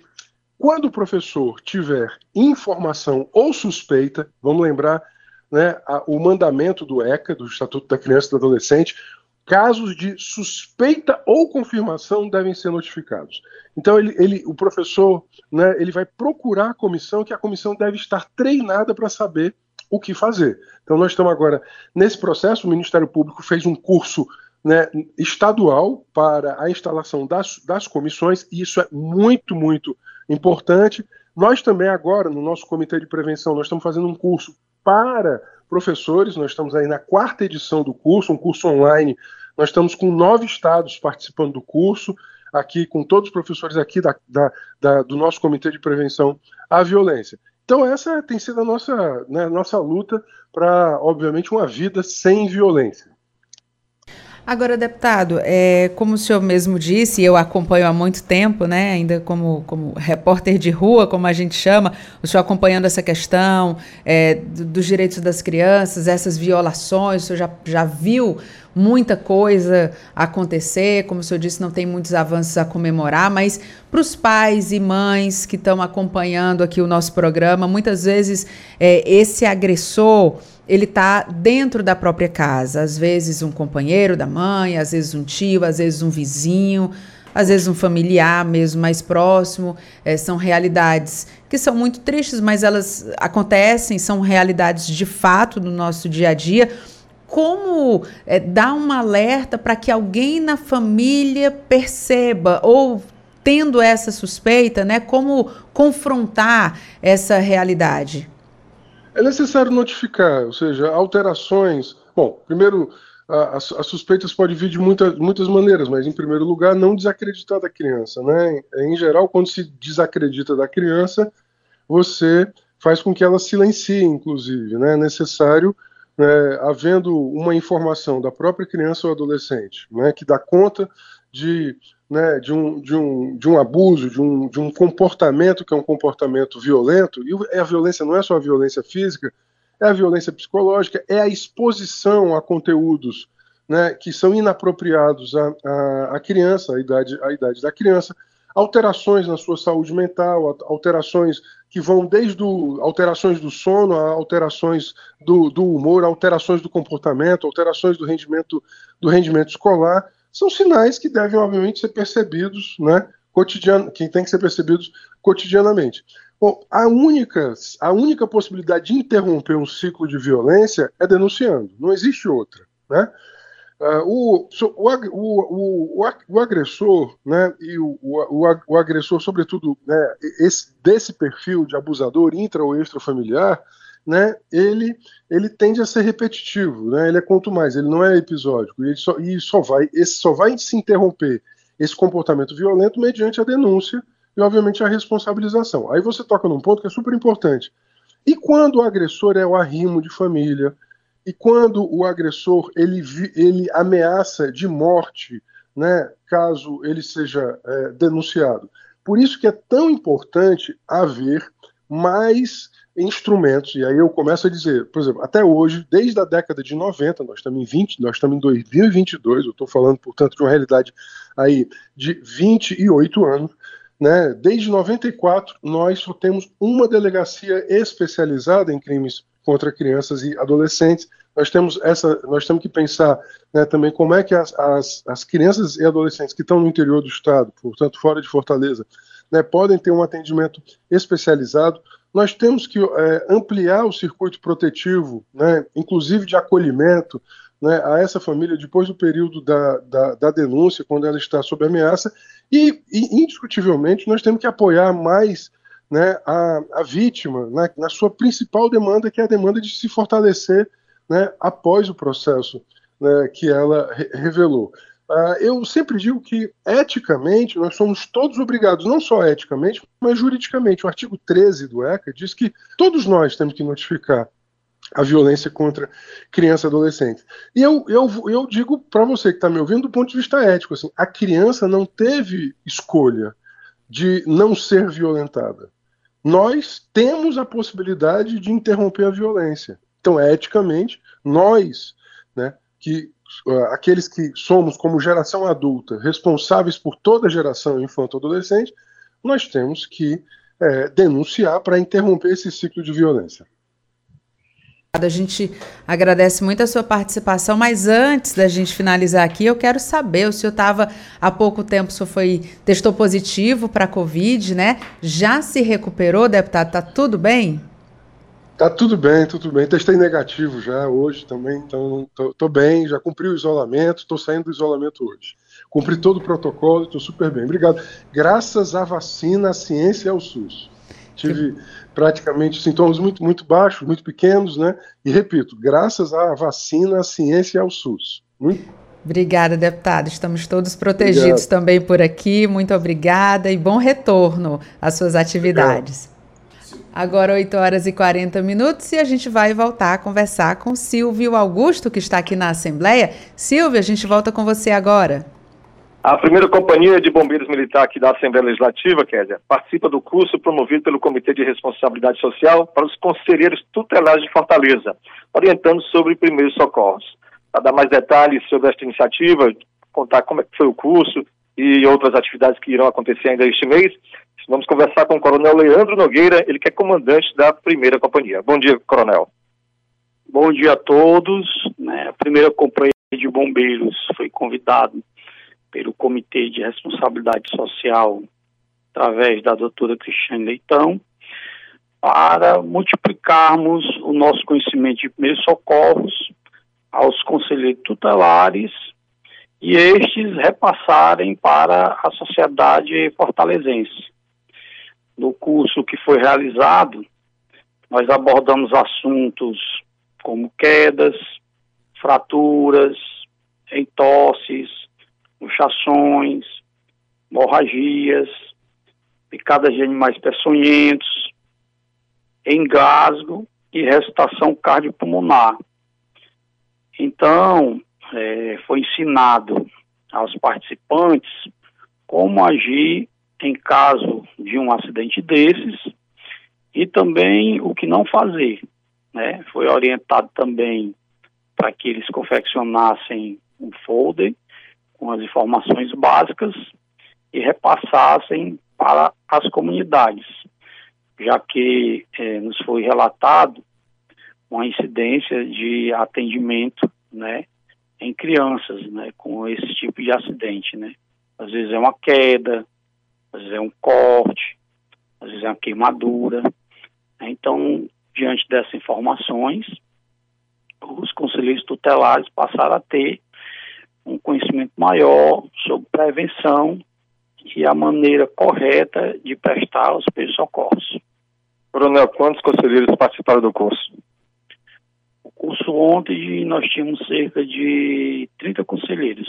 quando o professor tiver informação ou suspeita, vamos lembrar né, a, o mandamento do ECA, do Estatuto da Criança e do Adolescente, casos de suspeita ou confirmação devem ser notificados. Então ele, ele, o professor, né, ele vai procurar a comissão, que a comissão deve estar treinada para saber o que fazer. Então nós estamos agora nesse processo. O Ministério Público fez um curso né, estadual para a instalação das, das comissões, e isso é muito, muito importante. Nós também agora, no nosso comitê de prevenção, nós estamos fazendo um curso para professores, nós estamos aí na quarta edição do curso, um curso online, nós estamos com nove estados participando do curso, aqui com todos os professores aqui da, da, da, do nosso comitê de prevenção à violência. Então essa tem sido a nossa, né, nossa luta para, obviamente, uma vida sem violência. Agora, deputado, é, como o senhor mesmo disse, eu acompanho há muito tempo, né, ainda como, como repórter de rua, como a gente chama, o senhor acompanhando essa questão é, dos direitos das crianças, essas violações, o senhor já, já viu muita coisa acontecer, como o senhor disse, não tem muitos avanços a comemorar, mas para os pais e mães que estão acompanhando aqui o nosso programa, muitas vezes é, esse agressor ele está dentro da própria casa. Às vezes um companheiro da mãe, às vezes um tio, às vezes um vizinho, às vezes um familiar mesmo mais próximo. É, são realidades que são muito tristes, mas elas acontecem, são realidades de fato no nosso dia a dia. Como é, dar um alerta para que alguém na família perceba ou tendo essa suspeita, né, como confrontar essa realidade? É necessário notificar, ou seja, alterações. Bom, primeiro, as, suspeitas podem vir de muita, muitas maneiras, mas em primeiro lugar, não desacreditar da criança. Né? Em geral, quando se desacredita da criança, você faz com que ela silencie, inclusive. Né? É necessário, né, havendo uma informação da própria criança ou adolescente né, que dá conta de né, de, um, de, um, de um abuso, de um, de um comportamento que é um comportamento violento, e a violência não é só a violência física, é a violência psicológica, é a exposição a conteúdos né, que são inapropriados à, à, à criança, à idade, à idade da criança, alterações na sua saúde mental, alterações que vão desde alterações do sono, a alterações do, do humor, alterações do comportamento, alterações do rendimento, do rendimento escolar, são sinais que devem, obviamente, ser percebidos, né, cotidiano, que tem que ser percebidos cotidianamente. Bom, a única, a única possibilidade de interromper um ciclo de violência é denunciando, não existe outra. Né? O, o, o, o, agressor, né, e o, o, agressor, sobretudo, né, esse, desse perfil de abusador intra ou extrafamiliar, né, ele, ele tende a ser repetitivo, né, ele é quanto mais, ele não é episódico, e, só, e só, vai, esse só vai se interromper esse comportamento violento mediante a denúncia e, obviamente, a responsabilização. Aí você toca num ponto que é super importante. E quando o agressor é o arrimo de família, e quando o agressor ele, ele ameaça de morte, né, caso ele seja é, denunciado. Por isso que é tão importante haver mais instrumentos, e aí eu começo a dizer, por exemplo, até hoje, desde a década de 90, nós estamos em 20, nós estamos em 2022, eu estou falando, portanto, de uma realidade aí de 28 anos, né? Desde 94, nós só temos uma delegacia especializada em crimes contra crianças e adolescentes. Nós temos essa, nós temos que pensar né, também como é que as, as, as, crianças e adolescentes que estão no interior do estado, portanto fora de Fortaleza, né, podem ter um atendimento especializado. Nós temos que é, ampliar o circuito protetivo, né, inclusive de acolhimento, né, a essa família depois do período da, da, da, denúncia, quando ela está sob ameaça, e, e indiscutivelmente nós temos que apoiar mais né, a, a vítima na, na, sua principal demanda, que é a demanda de se fortalecer né, após o processo né, que ela re revelou. Uh, eu sempre digo que, eticamente, nós somos todos obrigados, não só eticamente, mas juridicamente. O artigo 13 do ECA diz que todos nós temos que notificar a violência contra criança e adolescente. E eu, eu, eu digo para você que está me ouvindo do ponto de vista ético, assim, a criança não teve escolha de não ser violentada nós temos a possibilidade de interromper a violência. Então, eticamente, nós, né, que uh, aqueles que somos como geração adulta responsáveis por toda a geração infanto-adolescente, nós temos que é, denunciar para interromper esse ciclo de violência. A gente agradece muito a sua participação, mas antes da gente finalizar aqui, eu quero saber, o senhor estava há pouco tempo, o senhor foi, testou positivo para a Covid, né? Já se recuperou, deputado? Tá tudo bem? Tá tudo bem, tudo bem. Testei negativo já hoje também, então tô, tô bem, já cumpri o isolamento, estou saindo do isolamento hoje. Cumpri todo o protocolo, estou super bem. Obrigado. Graças à vacina, à ciência e ao SUS. Tive praticamente sintomas muito, muito baixos, muito pequenos, né? E repito, graças à vacina, à ciência e ao SUS. Muito... Obrigada, deputado. Estamos todos protegidos Obrigado. também por aqui. Muito obrigada e bom retorno às suas atividades. Obrigado. Agora 8 horas e 40 minutos e a gente vai voltar a conversar com Silvio Augusto, que está aqui na Assembleia. Silvio, a gente volta com você agora. A primeira companhia de bombeiros militar aqui da Assembleia Legislativa, Kézia, participa do curso promovido pelo Comitê de Responsabilidade Social para os conselheiros tutelares de Fortaleza, orientando sobre primeiros socorros. Para dar mais detalhes sobre esta iniciativa, contar como é foi o curso e outras atividades que irão acontecer ainda este mês, vamos conversar com o Coronel Leandro Nogueira, ele que é comandante da primeira companhia. Bom dia, Coronel. Bom dia a todos. Né, a primeira companhia de bombeiros foi convidado pelo Comitê de Responsabilidade Social, através da doutora Cristiane Leitão, para multiplicarmos o nosso conhecimento de primeiros socorros aos conselheiros tutelares e estes repassarem para a sociedade fortalezense. No curso que foi realizado, nós abordamos assuntos como quedas, fraturas, entosses, inchações, hemorragias, picadas de animais peçonhentos, engasgo e recitação cardiopulmonar. Então, é, foi ensinado aos participantes como agir em caso de um acidente desses e também o que não fazer. Né? Foi orientado também para que eles confeccionassem um folder com as informações básicas e repassassem para as comunidades, já que eh, nos foi relatado uma incidência de atendimento, né, em crianças, né, com esse tipo de acidente, né. Às vezes é uma queda, às vezes é um corte, às vezes é uma queimadura. Então, diante dessas informações, os conselheiros tutelares passaram a ter um conhecimento maior sobre prevenção e a maneira correta de prestar os primeiros socorros. Coronel, quantos conselheiros participaram do curso? O curso ontem nós tínhamos cerca de 30 conselheiros.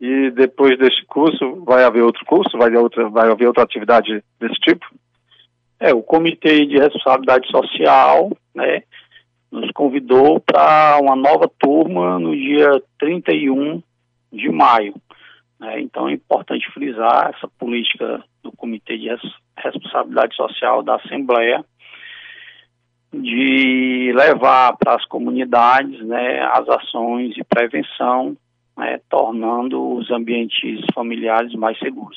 E depois deste curso, vai haver outro curso? Vai outra, vai haver outra atividade desse tipo? É, o Comitê de Responsabilidade Social, né, nos convidou para uma nova turma no dia 31 de maio. Né? Então é importante frisar essa política do Comitê de Responsabilidade Social da Assembleia de levar para as comunidades né, as ações de prevenção, né, tornando os ambientes familiares mais seguros.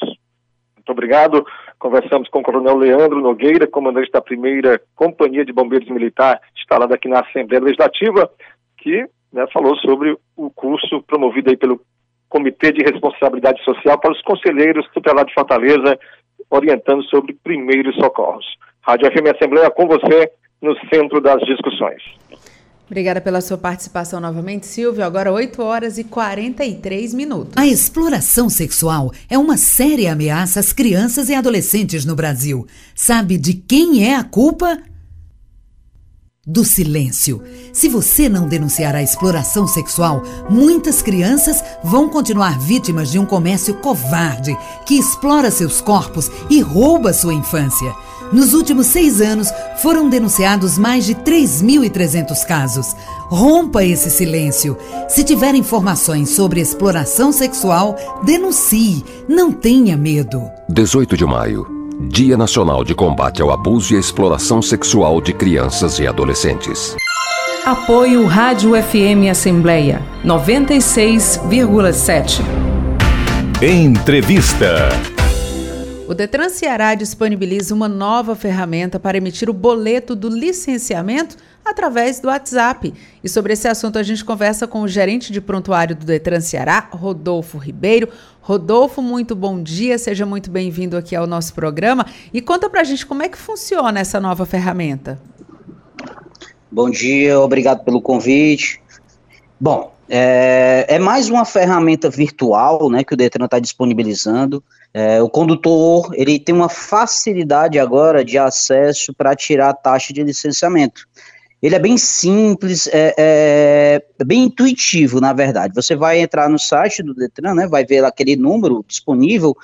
Muito obrigado. Conversamos com o Coronel Leandro Nogueira, comandante da primeira Companhia de Bombeiros Militar, instalada aqui na Assembleia Legislativa, que né, falou sobre o curso promovido aí pelo Comitê de Responsabilidade Social para os conselheiros tutelados de Fortaleza, orientando sobre primeiros socorros. Rádio FM Assembleia com você no centro das discussões. Obrigada pela sua participação novamente, Silvio. Agora 8 horas e 43 minutos. A exploração sexual é uma séria ameaça às crianças e adolescentes no Brasil. Sabe de quem é a culpa? Do silêncio. Se você não denunciar a exploração sexual, muitas crianças vão continuar vítimas de um comércio covarde que explora seus corpos e rouba sua infância. Nos últimos seis anos, foram denunciados mais de 3.300 casos. Rompa esse silêncio. Se tiver informações sobre exploração sexual, denuncie. Não tenha medo. 18 de maio Dia Nacional de Combate ao Abuso e à Exploração Sexual de Crianças e Adolescentes. Apoio Rádio FM Assembleia 96,7. Entrevista. O Detran Ceará disponibiliza uma nova ferramenta para emitir o boleto do licenciamento através do WhatsApp. E sobre esse assunto a gente conversa com o gerente de prontuário do Detran Ceará, Rodolfo Ribeiro. Rodolfo, muito bom dia, seja muito bem-vindo aqui ao nosso programa e conta pra gente como é que funciona essa nova ferramenta. Bom dia, obrigado pelo convite. Bom, é, é mais uma ferramenta virtual né, que o Detran está disponibilizando. É, o condutor ele tem uma facilidade agora de acesso para tirar a taxa de licenciamento. Ele é bem simples, é, é, é, bem intuitivo, na verdade. Você vai entrar no site do Detran, né, vai ver aquele número disponível,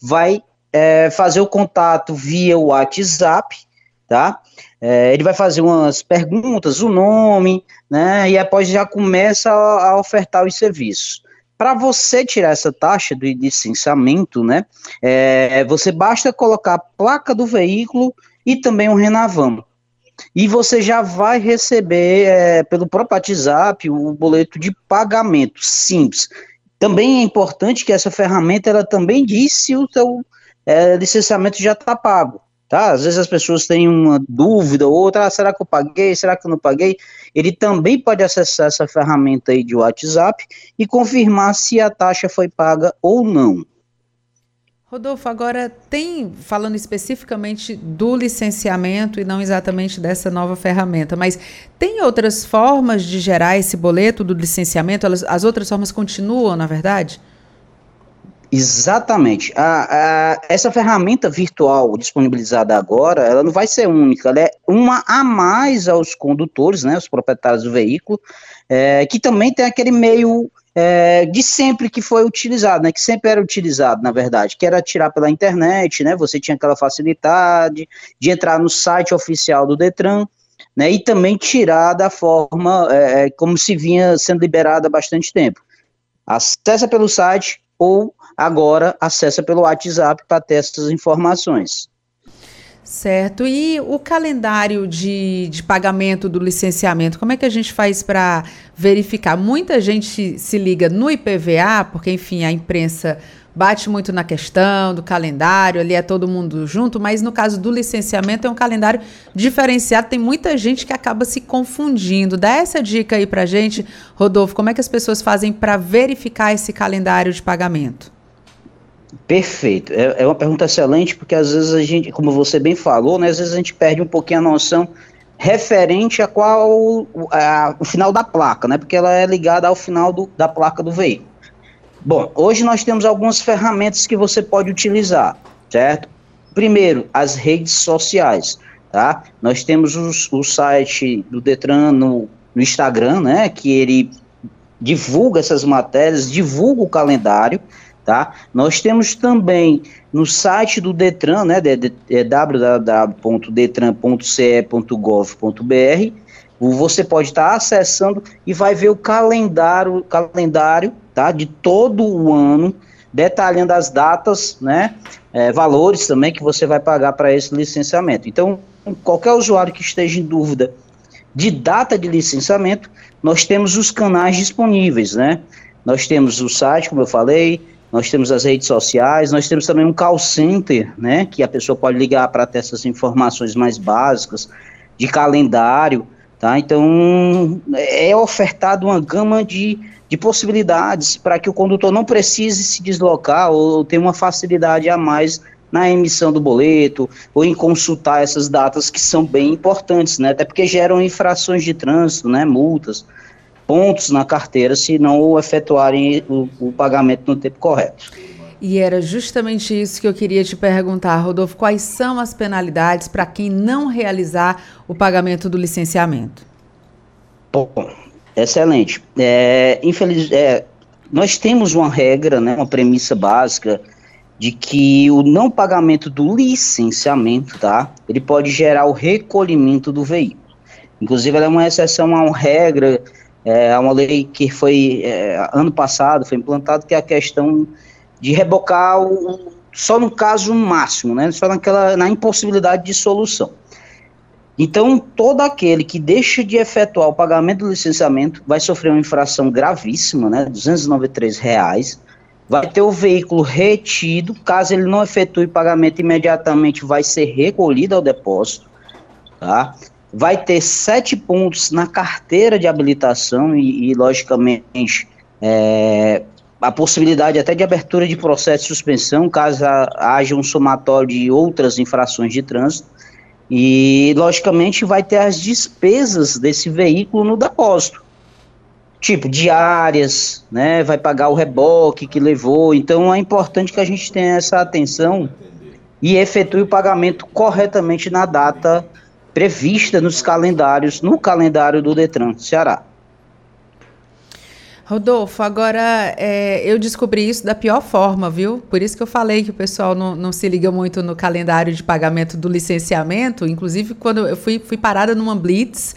vai é, fazer o contato via WhatsApp, tá? É, ele vai fazer umas perguntas, o nome, né? E após já começa a, a ofertar os serviços. Para você tirar essa taxa de licenciamento, né, é, você basta colocar a placa do veículo e também o Renavam. E você já vai receber é, pelo próprio WhatsApp o boleto de pagamento simples. Também é importante que essa ferramenta ela também diz se o seu é, licenciamento já está pago. Tá? Às vezes as pessoas têm uma dúvida ou outra, ah, será que eu paguei, será que eu não paguei? Ele também pode acessar essa ferramenta aí de WhatsApp e confirmar se a taxa foi paga ou não. Rodolfo, agora tem, falando especificamente do licenciamento e não exatamente dessa nova ferramenta, mas tem outras formas de gerar esse boleto do licenciamento? as outras formas continuam, na verdade? Exatamente. A, a, essa ferramenta virtual disponibilizada agora, ela não vai ser única, ela é uma a mais aos condutores, né, os proprietários do veículo, é, que também tem aquele meio é, de sempre que foi utilizado, né, que sempre era utilizado, na verdade, que era tirar pela internet, né, você tinha aquela facilidade de entrar no site oficial do Detran, né, e também tirar da forma é, como se vinha sendo liberado há bastante tempo. Acessa pelo site ou agora acessa pelo WhatsApp para ter essas informações. Certo. E o calendário de, de pagamento do licenciamento, como é que a gente faz para verificar? Muita gente se liga no IPVA, porque, enfim, a imprensa bate muito na questão do calendário, ali é todo mundo junto, mas no caso do licenciamento é um calendário diferenciado, tem muita gente que acaba se confundindo. Dá essa dica aí para gente, Rodolfo, como é que as pessoas fazem para verificar esse calendário de pagamento? Perfeito. É, é, uma pergunta excelente, porque às vezes a gente, como você bem falou, né, às vezes a gente perde um pouquinho a noção referente a qual a, o final da placa, né? Porque ela é ligada ao final do, da placa do veículo. Bom, hoje nós temos algumas ferramentas que você pode utilizar, certo? Primeiro, as redes sociais, tá? Nós temos os, o site do Detran no, no Instagram, né? Que ele divulga essas matérias, divulga o calendário, tá? Nós temos também no site do Detran, né, é www.detran.ce.gov.br, você pode estar tá acessando e vai ver o calendário, calendário, tá, de todo o ano, detalhando as datas, né, é, valores também que você vai pagar para esse licenciamento. Então, qualquer usuário que esteja em dúvida de data de licenciamento, nós temos os canais disponíveis, né? Nós temos o site, como eu falei, nós temos as redes sociais, nós temos também um call center, né, que a pessoa pode ligar para ter essas informações mais básicas, de calendário, tá? Então, é ofertado uma gama de, de possibilidades para que o condutor não precise se deslocar ou ter uma facilidade a mais na emissão do boleto ou em consultar essas datas que são bem importantes, né? Até porque geram infrações de trânsito, né? Multas pontos na carteira se não efetuarem o, o pagamento no tempo correto. E era justamente isso que eu queria te perguntar, Rodolfo. Quais são as penalidades para quem não realizar o pagamento do licenciamento? Bom, excelente. É, infeliz, é, nós temos uma regra, né, uma premissa básica de que o não pagamento do licenciamento, tá, ele pode gerar o recolhimento do veículo. Inclusive, ela é uma exceção a uma regra é uma lei que foi, é, ano passado, foi implantada, que é a questão de rebocar o, só no caso máximo, né, só naquela, na impossibilidade de solução. Então, todo aquele que deixa de efetuar o pagamento do licenciamento vai sofrer uma infração gravíssima, né, 293 reais, vai ter o veículo retido, caso ele não efetue pagamento imediatamente, vai ser recolhido ao depósito, tá? Vai ter sete pontos na carteira de habilitação e, e logicamente, é, a possibilidade até de abertura de processo de suspensão, caso haja um somatório de outras infrações de trânsito. E, logicamente, vai ter as despesas desse veículo no depósito. Tipo, diárias, né? Vai pagar o reboque que levou. Então, é importante que a gente tenha essa atenção e efetue o pagamento corretamente na data prevista nos calendários, no calendário do Detran Ceará. Rodolfo, agora é, eu descobri isso da pior forma, viu? Por isso que eu falei que o pessoal não, não, se liga muito no calendário de pagamento do licenciamento. Inclusive, quando eu fui, fui parada numa Blitz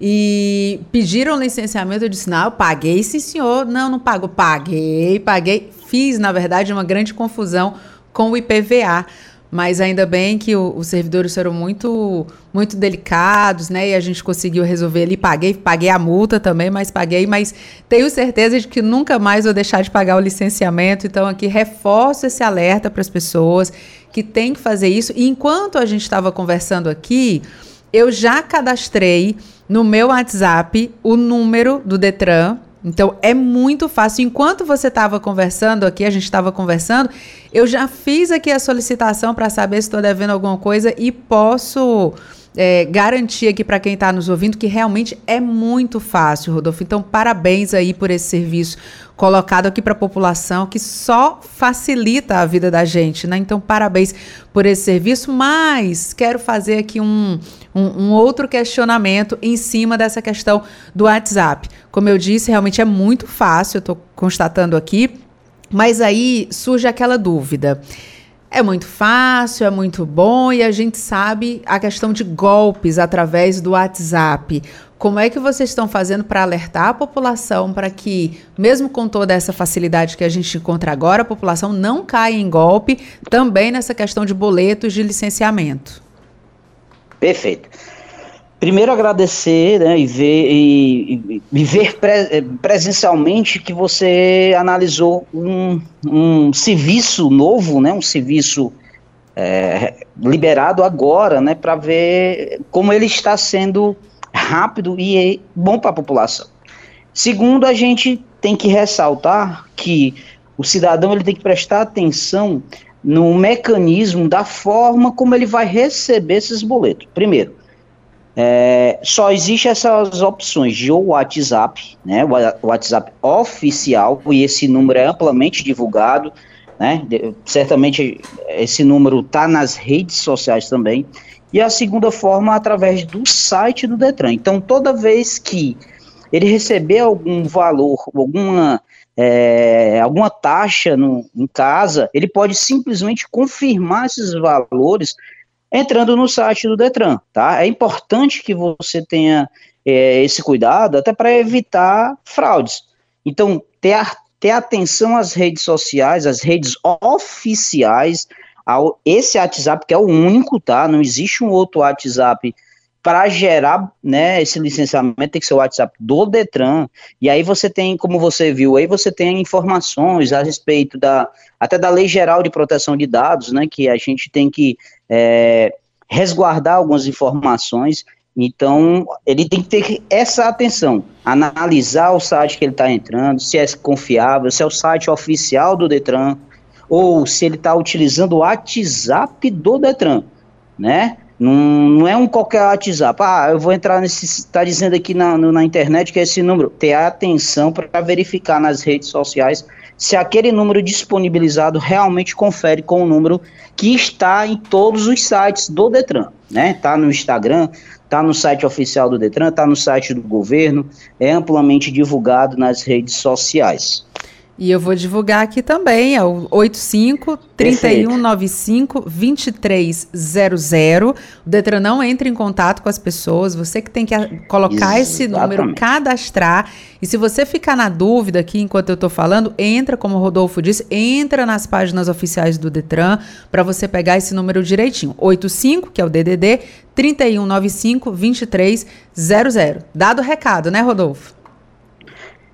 e pediram licenciamento, eu disse: Não, eu paguei, sim, senhor. Não, não pago. Paguei, paguei. Fiz, na verdade, uma grande confusão com o IPVA mas ainda bem que os servidores foram muito muito delicados, né? E a gente conseguiu resolver ali. Paguei, paguei a multa também, mas paguei, mas tenho certeza de que nunca mais vou deixar de pagar o licenciamento. Então, aqui reforço esse alerta para as pessoas que tem que fazer isso. E enquanto a gente estava conversando aqui, eu já cadastrei no meu WhatsApp o número do Detran então é muito fácil. Enquanto você estava conversando aqui, a gente estava conversando, eu já fiz aqui a solicitação para saber se estou devendo alguma coisa e posso é, garantir aqui para quem está nos ouvindo que realmente é muito fácil, Rodolfo. Então, parabéns aí por esse serviço colocado aqui para a população, que só facilita a vida da gente, né? Então, parabéns por esse serviço, mas quero fazer aqui um, um, um outro questionamento em cima dessa questão do WhatsApp. Como eu disse, realmente é muito fácil, eu estou constatando aqui, mas aí surge aquela dúvida. É muito fácil, é muito bom e a gente sabe a questão de golpes através do WhatsApp. Como é que vocês estão fazendo para alertar a população para que, mesmo com toda essa facilidade que a gente encontra agora, a população não caia em golpe também nessa questão de boletos de licenciamento? Perfeito. Primeiro agradecer né, e ver, e, e ver pre, presencialmente que você analisou um, um serviço novo, né, um serviço é, liberado agora, né, para ver como ele está sendo rápido e bom para a população. Segundo, a gente tem que ressaltar que o cidadão ele tem que prestar atenção no mecanismo da forma como ele vai receber esses boletos. Primeiro, é, só existe essas opções de ou WhatsApp, né, o WhatsApp oficial, e esse número é amplamente divulgado, né, de, certamente esse número está nas redes sociais também, e a segunda forma através do site do Detran. Então, toda vez que ele receber algum valor, alguma, é, alguma taxa no, em casa, ele pode simplesmente confirmar esses valores entrando no site do Detran, tá? É importante que você tenha é, esse cuidado até para evitar fraudes. Então, ter, a, ter atenção às redes sociais, às redes oficiais, ao, esse WhatsApp que é o único, tá? Não existe um outro WhatsApp para gerar né, esse licenciamento tem que ser o WhatsApp do Detran, e aí você tem, como você viu, aí você tem informações a respeito da, até da Lei Geral de Proteção de Dados, né, que a gente tem que é, resguardar algumas informações, então ele tem que ter essa atenção, analisar o site que ele está entrando, se é confiável, se é o site oficial do Detran, ou se ele está utilizando o WhatsApp do Detran, né, não, não é um qualquer WhatsApp. Ah, eu vou entrar nesse. Está dizendo aqui na, no, na internet que é esse número. Ter atenção para verificar nas redes sociais se aquele número disponibilizado realmente confere com o número que está em todos os sites do Detran. Né? Tá no Instagram, tá no site oficial do Detran, tá no site do governo, é amplamente divulgado nas redes sociais. E eu vou divulgar aqui também, é o 85 3195 2300. O Detran não entra em contato com as pessoas, você que tem que colocar Exatamente. esse número, cadastrar. E se você ficar na dúvida aqui enquanto eu estou falando, entra, como o Rodolfo disse, entra nas páginas oficiais do Detran para você pegar esse número direitinho. 85, que é o DDD, 3195 2300. Dado o recado, né, Rodolfo?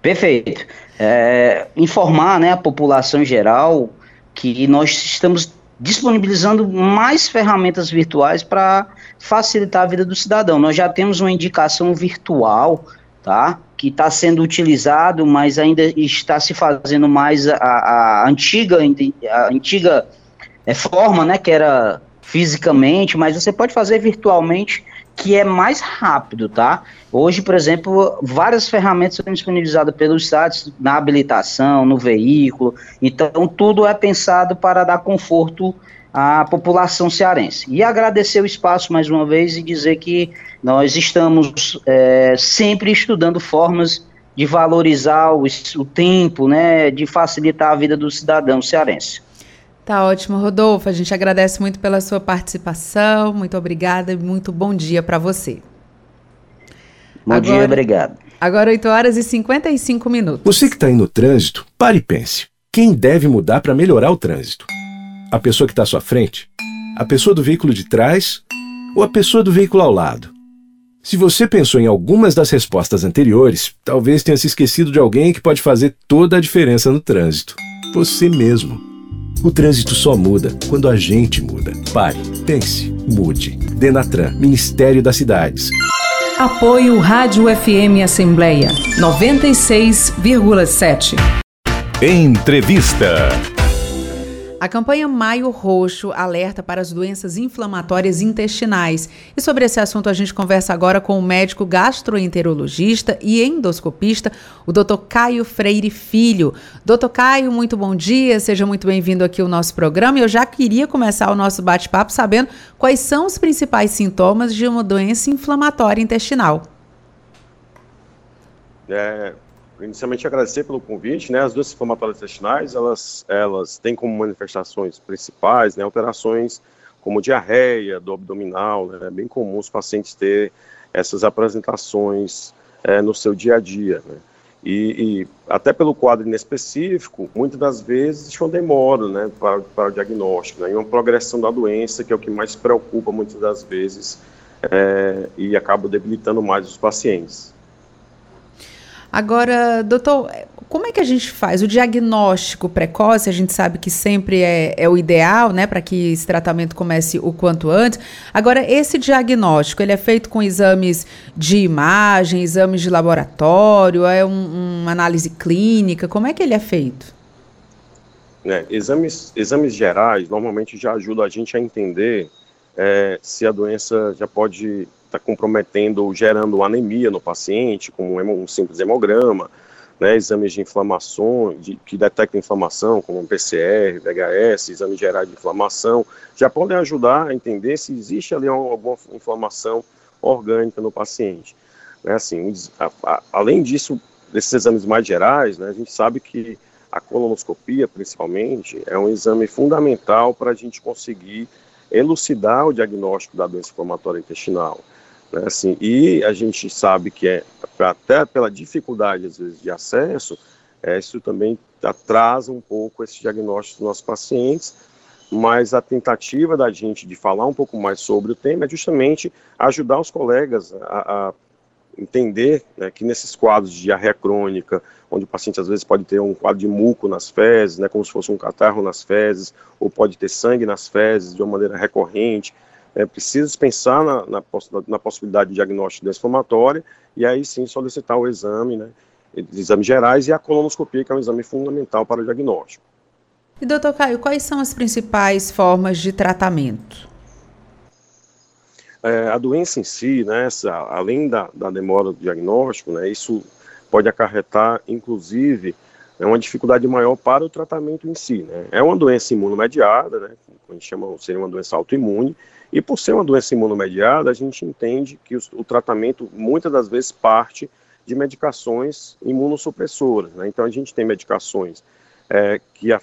Perfeito é, informar né, a população em geral que nós estamos disponibilizando mais ferramentas virtuais para facilitar a vida do cidadão. Nós já temos uma indicação virtual, tá? Que está sendo utilizado, mas ainda está se fazendo mais a, a antiga, a antiga é, forma, né? Que era fisicamente, mas você pode fazer virtualmente que é mais rápido, tá? Hoje, por exemplo, várias ferramentas são disponibilizadas pelos sites na habilitação, no veículo, então tudo é pensado para dar conforto à população cearense. E agradecer o espaço mais uma vez e dizer que nós estamos é, sempre estudando formas de valorizar o, o tempo, né, de facilitar a vida do cidadão cearense. Tá ótimo, Rodolfo. A gente agradece muito pela sua participação. Muito obrigada e muito bom dia para você. Bom agora, dia, obrigado. Agora 8 horas e 55 minutos. Você que está aí no trânsito, pare e pense. Quem deve mudar para melhorar o trânsito? A pessoa que está à sua frente? A pessoa do veículo de trás? Ou a pessoa do veículo ao lado? Se você pensou em algumas das respostas anteriores, talvez tenha se esquecido de alguém que pode fazer toda a diferença no trânsito. Você mesmo. O trânsito só muda quando a gente muda. Pare, pense, mude. Denatran, Ministério das Cidades. Apoio Rádio FM Assembleia 96,7. Entrevista. A campanha Maio Roxo alerta para as doenças inflamatórias intestinais. E sobre esse assunto a gente conversa agora com o médico gastroenterologista e endoscopista, o Dr. Caio Freire Filho. Dr. Caio, muito bom dia, seja muito bem-vindo aqui ao nosso programa. Eu já queria começar o nosso bate-papo sabendo quais são os principais sintomas de uma doença inflamatória intestinal. É, inicialmente agradecer pelo convite, né, as doenças inflamatórias intestinais, elas, elas têm como manifestações principais, né, alterações como diarreia, do abdominal, né, é bem comum os pacientes ter essas apresentações é, no seu dia a dia, né, e, e, até pelo quadro inespecífico, muitas das vezes existe uma demora, né, para, para o diagnóstico, né, e uma progressão da doença, que é o que mais preocupa muitas das vezes é, e acaba debilitando mais os pacientes. Agora, doutor, como é que a gente faz? O diagnóstico precoce, a gente sabe que sempre é, é o ideal, né, para que esse tratamento comece o quanto antes. Agora, esse diagnóstico, ele é feito com exames de imagem, exames de laboratório, é um, uma análise clínica, como é que ele é feito? né, exames, exames gerais normalmente já ajudam a gente a entender é, se a doença já pode estar tá comprometendo gerando anemia no paciente, como um simples hemograma, né, exames de inflamação, de, que detectam inflamação, como PCR, VHS, exames gerais de inflamação, já podem ajudar a entender se existe ali alguma inflamação orgânica no paciente. Né, assim, a, a, além disso, desses exames mais gerais, né, a gente sabe que a colonoscopia, principalmente, é um exame fundamental para a gente conseguir elucidar o diagnóstico da doença inflamatória intestinal. Né, assim, e a gente sabe que é, até pela dificuldade, às vezes, de acesso, é, isso também atrasa um pouco esse diagnóstico dos nossos pacientes, mas a tentativa da gente de falar um pouco mais sobre o tema é justamente ajudar os colegas a, a entender né, que nesses quadros de diarreia crônica, onde o paciente às vezes pode ter um quadro de muco nas fezes, né, como se fosse um catarro nas fezes, ou pode ter sangue nas fezes de uma maneira recorrente, é preciso pensar na, na, na possibilidade de diagnóstico inflamatória e aí sim solicitar o exame, né, exames gerais e a colonoscopia, que é um exame fundamental para o diagnóstico. E doutor Caio, quais são as principais formas de tratamento? É, a doença em si, né, essa, além da, da demora do diagnóstico, né, isso pode acarretar, inclusive, é uma dificuldade maior para o tratamento em si. Né? É uma doença imunomediada, né, a gente chama, seria uma doença autoimune, e por ser uma doença imunomediada, a gente entende que o, tratamento muitas das vezes parte de medicações imunossupressoras. Né? Então a gente tem medicações é, que a,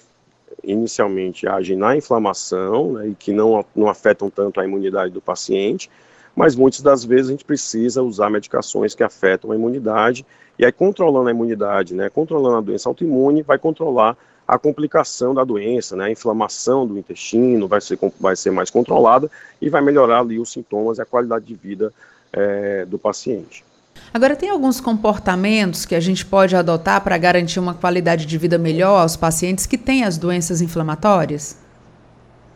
inicialmente agem na inflamação né, e que não, não afetam tanto a imunidade do paciente, mas muitas das vezes a gente precisa usar medicações que afetam a imunidade, e aí controlando a imunidade, né, controlando a doença autoimune, vai controlar a complicação da doença, né, a inflamação do intestino vai ser, vai ser mais controlada e vai melhorar ali os sintomas e a qualidade de vida é, do paciente. Agora, tem alguns comportamentos que a gente pode adotar para garantir uma qualidade de vida melhor aos pacientes que têm as doenças inflamatórias?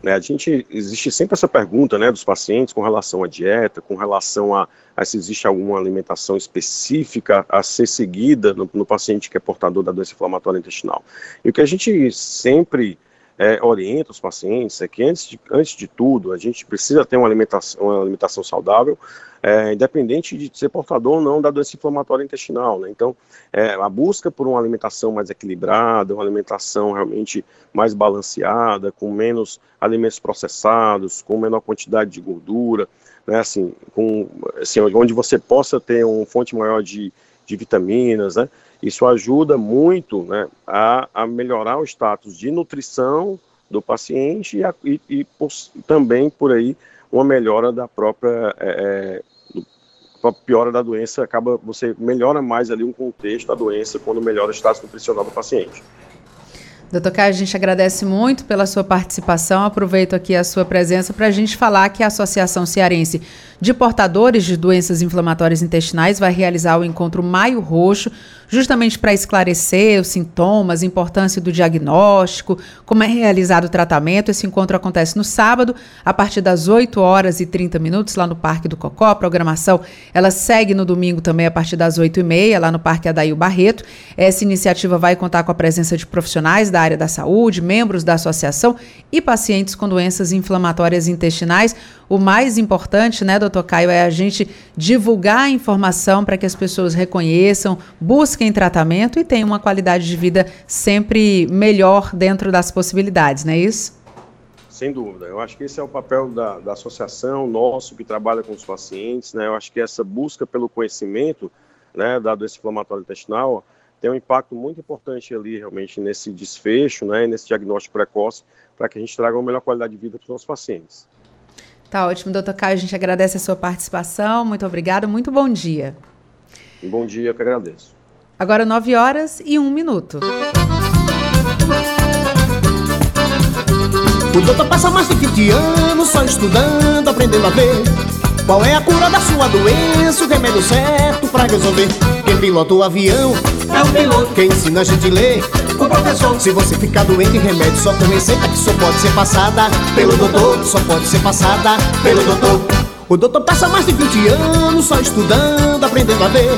É, a gente existe sempre essa pergunta, né, dos pacientes com relação à dieta, com relação a, a se existe alguma alimentação específica a ser seguida no, no, paciente que é portador da doença inflamatória intestinal. E o que a gente sempre é, orienta os pacientes é que antes de, antes de tudo a gente precisa ter uma alimentação, uma alimentação saudável, é, independente de ser portador ou não da doença inflamatória intestinal. Né? Então, é, a busca por uma alimentação mais equilibrada, uma alimentação realmente mais balanceada, com menos alimentos processados, com menor quantidade de gordura, né? assim, com, assim, onde você possa ter uma fonte maior de, de vitaminas, né? Isso ajuda muito né, a, a melhorar o status de nutrição do paciente e, a, e, e por, também por aí uma melhora da própria é, é piora da doença, acaba você melhora mais ali um contexto da doença quando melhora o status nutricional do paciente. Doutor Caio, a gente agradece muito pela sua participação. Aproveito aqui a sua presença para a gente falar que a Associação Cearense de Portadores de Doenças Inflamatórias Intestinais vai realizar o encontro Maio Roxo justamente para esclarecer os sintomas, a importância do diagnóstico, como é realizado o tratamento. Esse encontro acontece no sábado, a partir das 8 horas e 30 minutos, lá no Parque do Cocó. A programação ela segue no domingo também a partir das 8 e meia, lá no Parque Adail Barreto. Essa iniciativa vai contar com a presença de profissionais da área da saúde, membros da associação e pacientes com doenças inflamatórias intestinais. O mais importante, né, doutor Caio, é a gente divulgar a informação para que as pessoas reconheçam, busquem tratamento e tenham uma qualidade de vida sempre melhor dentro das possibilidades, não é isso? Sem dúvida. Eu acho que esse é o papel da, da associação nosso que trabalha com os pacientes. Né? Eu acho que essa busca pelo conhecimento né, da doença inflamatória intestinal tem um impacto muito importante ali realmente nesse desfecho, né, nesse diagnóstico precoce, para que a gente traga uma melhor qualidade de vida para os nossos pacientes. Tá ótimo, doutor Caio. A gente agradece a sua participação. Muito obrigado. Muito bom dia. Bom dia, eu que agradeço. Agora 9 horas e 1 minuto. O doutor passa mais de 20 anos só estudando, aprendendo a ver qual é a cura da sua doença, o remédio certo pra resolver. Quem pilota o avião é o piloto, quem ensina a gente a ler professor. Se você ficar doente, remédio só com receita que só pode ser passada pelo doutor, só pode ser passada pelo doutor. O doutor passa mais de 20 anos só estudando, aprendendo a ver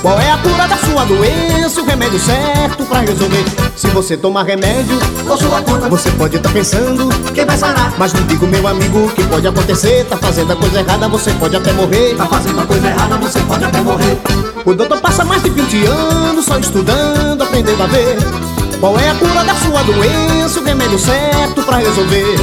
Qual é a cura da sua doença, o remédio certo pra resolver? Se você tomar remédio, por sua conta, você pode estar tá pensando que vai sarar. Mas não digo, meu amigo, que pode acontecer. Tá fazendo a coisa errada, você pode até morrer. Tá fazendo a coisa errada, você pode até morrer. O doutor passa mais de 20 anos só estudando, aprendendo a ver. Qual é a cura da sua doença, o remédio certo pra resolver?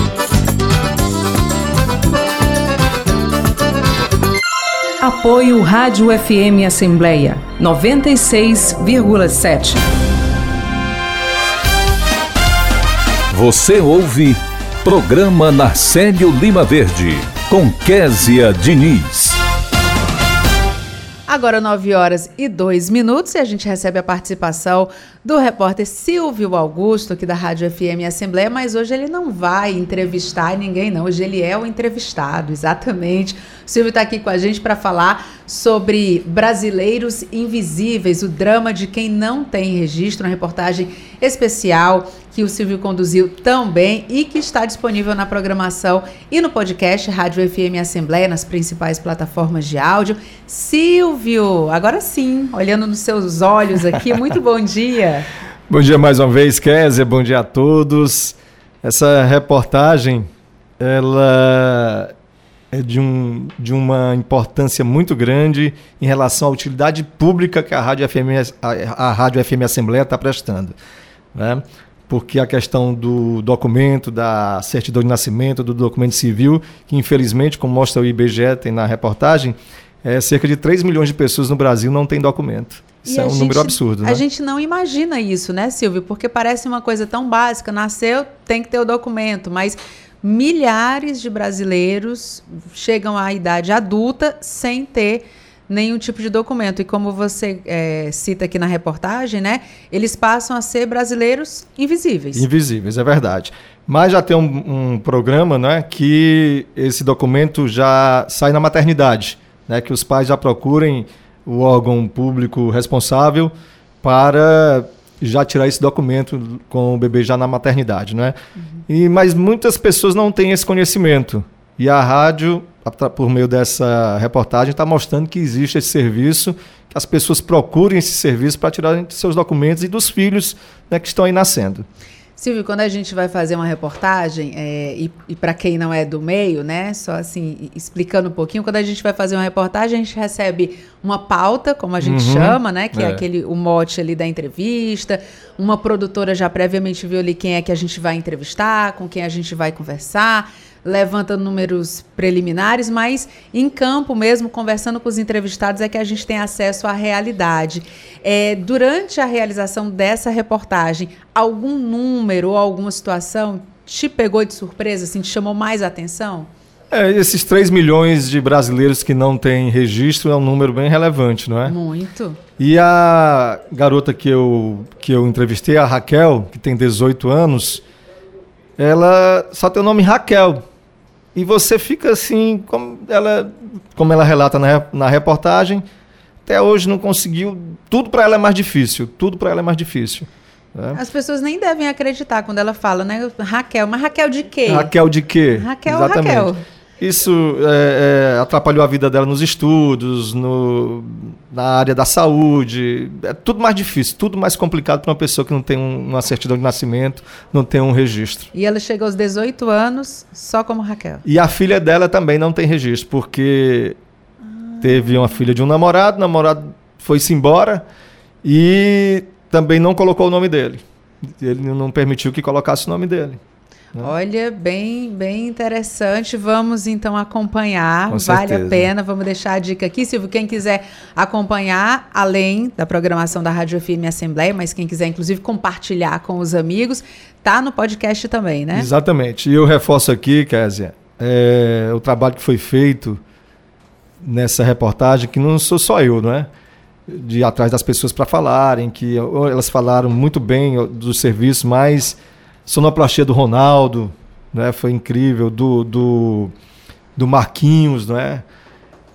Apoio Rádio FM Assembleia 96,7. Você ouve Programa Narcélio Lima Verde com Késia Diniz. Agora 9 horas e 2 minutos e a gente recebe a participação do repórter Silvio Augusto, aqui da Rádio FM Assembleia, mas hoje ele não vai entrevistar ninguém, não. Hoje ele é o entrevistado, exatamente. Silvio está aqui com a gente para falar sobre Brasileiros Invisíveis, o drama de quem não tem registro, uma reportagem especial que o Silvio conduziu tão bem e que está disponível na programação e no podcast Rádio FM Assembleia, nas principais plataformas de áudio. Silvio, agora sim, olhando nos seus olhos aqui, [laughs] muito bom dia. Bom dia mais uma vez, Kézia. Bom dia a todos. Essa reportagem, ela é de, um, de uma importância muito grande em relação à utilidade pública que a Rádio FM, a, a Rádio FM Assembleia está prestando. Né? Porque a questão do documento, da certidão de nascimento, do documento civil, que infelizmente, como mostra o IBGE, tem na reportagem, é, cerca de 3 milhões de pessoas no Brasil não têm documento. Isso e é um gente, número absurdo, né? A gente não imagina isso, né, Silvio? Porque parece uma coisa tão básica. Nasceu, tem que ter o documento, mas milhares de brasileiros chegam à idade adulta sem ter nenhum tipo de documento. E como você é, cita aqui na reportagem, né? Eles passam a ser brasileiros invisíveis. Invisíveis, é verdade. Mas já tem um, um programa, né? Que esse documento já sai na maternidade, né? Que os pais já procurem o órgão público responsável para já tirar esse documento com o bebê já na maternidade, né? Uhum. E mas muitas pessoas não têm esse conhecimento. E a rádio, por meio dessa reportagem, está mostrando que existe esse serviço, que as pessoas procurem esse serviço para tirar seus documentos e dos filhos né, que estão aí nascendo. Silvio, quando a gente vai fazer uma reportagem, é, e, e para quem não é do meio, né, só assim, explicando um pouquinho, quando a gente vai fazer uma reportagem, a gente recebe uma pauta, como a gente uhum, chama, né, que é. é. aquele o mote ali da entrevista, uma produtora já previamente viu ali quem é que a gente vai entrevistar, com quem a gente vai conversar, levanta números preliminares, mas em campo mesmo, conversando com os entrevistados, é que a gente tem acesso à realidade. É, durante a realização dessa reportagem, algum número ou alguma situação te pegou de surpresa, assim, te chamou mais a atenção? É, esses 3 milhões de brasileiros que não têm registro é um número bem relevante, não é? Muito. E a garota que eu, que eu entrevistei, a Raquel, que tem 18 anos, ela só tem o nome Raquel. E você fica assim, como ela, como ela relata na, na reportagem, até hoje não conseguiu. Tudo para ela é mais difícil. Tudo para ela é mais difícil. Né? As pessoas nem devem acreditar quando ela fala, né? Raquel, mas Raquel de quê? Raquel de quê? Raquel, Exatamente. Raquel. Isso é, é, atrapalhou a vida dela nos estudos, no, na área da saúde. É tudo mais difícil, tudo mais complicado para uma pessoa que não tem um, uma certidão de nascimento, não tem um registro. E ela chega aos 18 anos só como Raquel. E a filha dela também não tem registro, porque ah. teve uma filha de um namorado, o namorado foi-se embora e também não colocou o nome dele. Ele não permitiu que colocasse o nome dele. Né? Olha, bem, bem interessante. Vamos então acompanhar. Com vale certeza. a pena. Vamos deixar a dica aqui, Silvio. Quem quiser acompanhar, além da programação da Rádio FM Assembleia, mas quem quiser, inclusive, compartilhar com os amigos, tá no podcast também, né? Exatamente. E eu reforço aqui, Kézia, é, o trabalho que foi feito nessa reportagem, que não sou só eu, não é? De ir atrás das pessoas para falarem, que elas falaram muito bem dos serviços, mas sonoplastia do Ronaldo, né? Foi incrível, do, do, do Marquinhos, né?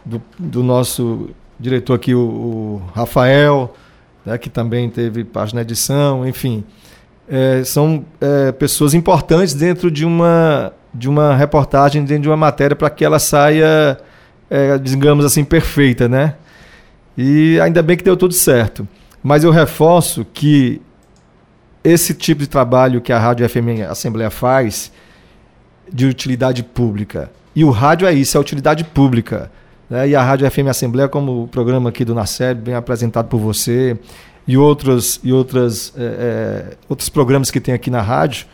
Do, do nosso diretor aqui, o, o Rafael, né? que também teve página de edição, enfim. É, são é, pessoas importantes dentro de uma, de uma reportagem, dentro de uma matéria, para que ela saia, é, digamos assim, perfeita, né? E ainda bem que deu tudo certo. Mas eu reforço que esse tipo de trabalho que a Rádio FM Assembleia faz de utilidade pública. E o rádio é isso, é utilidade pública. Né? E a Rádio FM Assembleia, como o programa aqui do Naceb, bem apresentado por você, e outros, e outras, é, é, outros programas que tem aqui na rádio,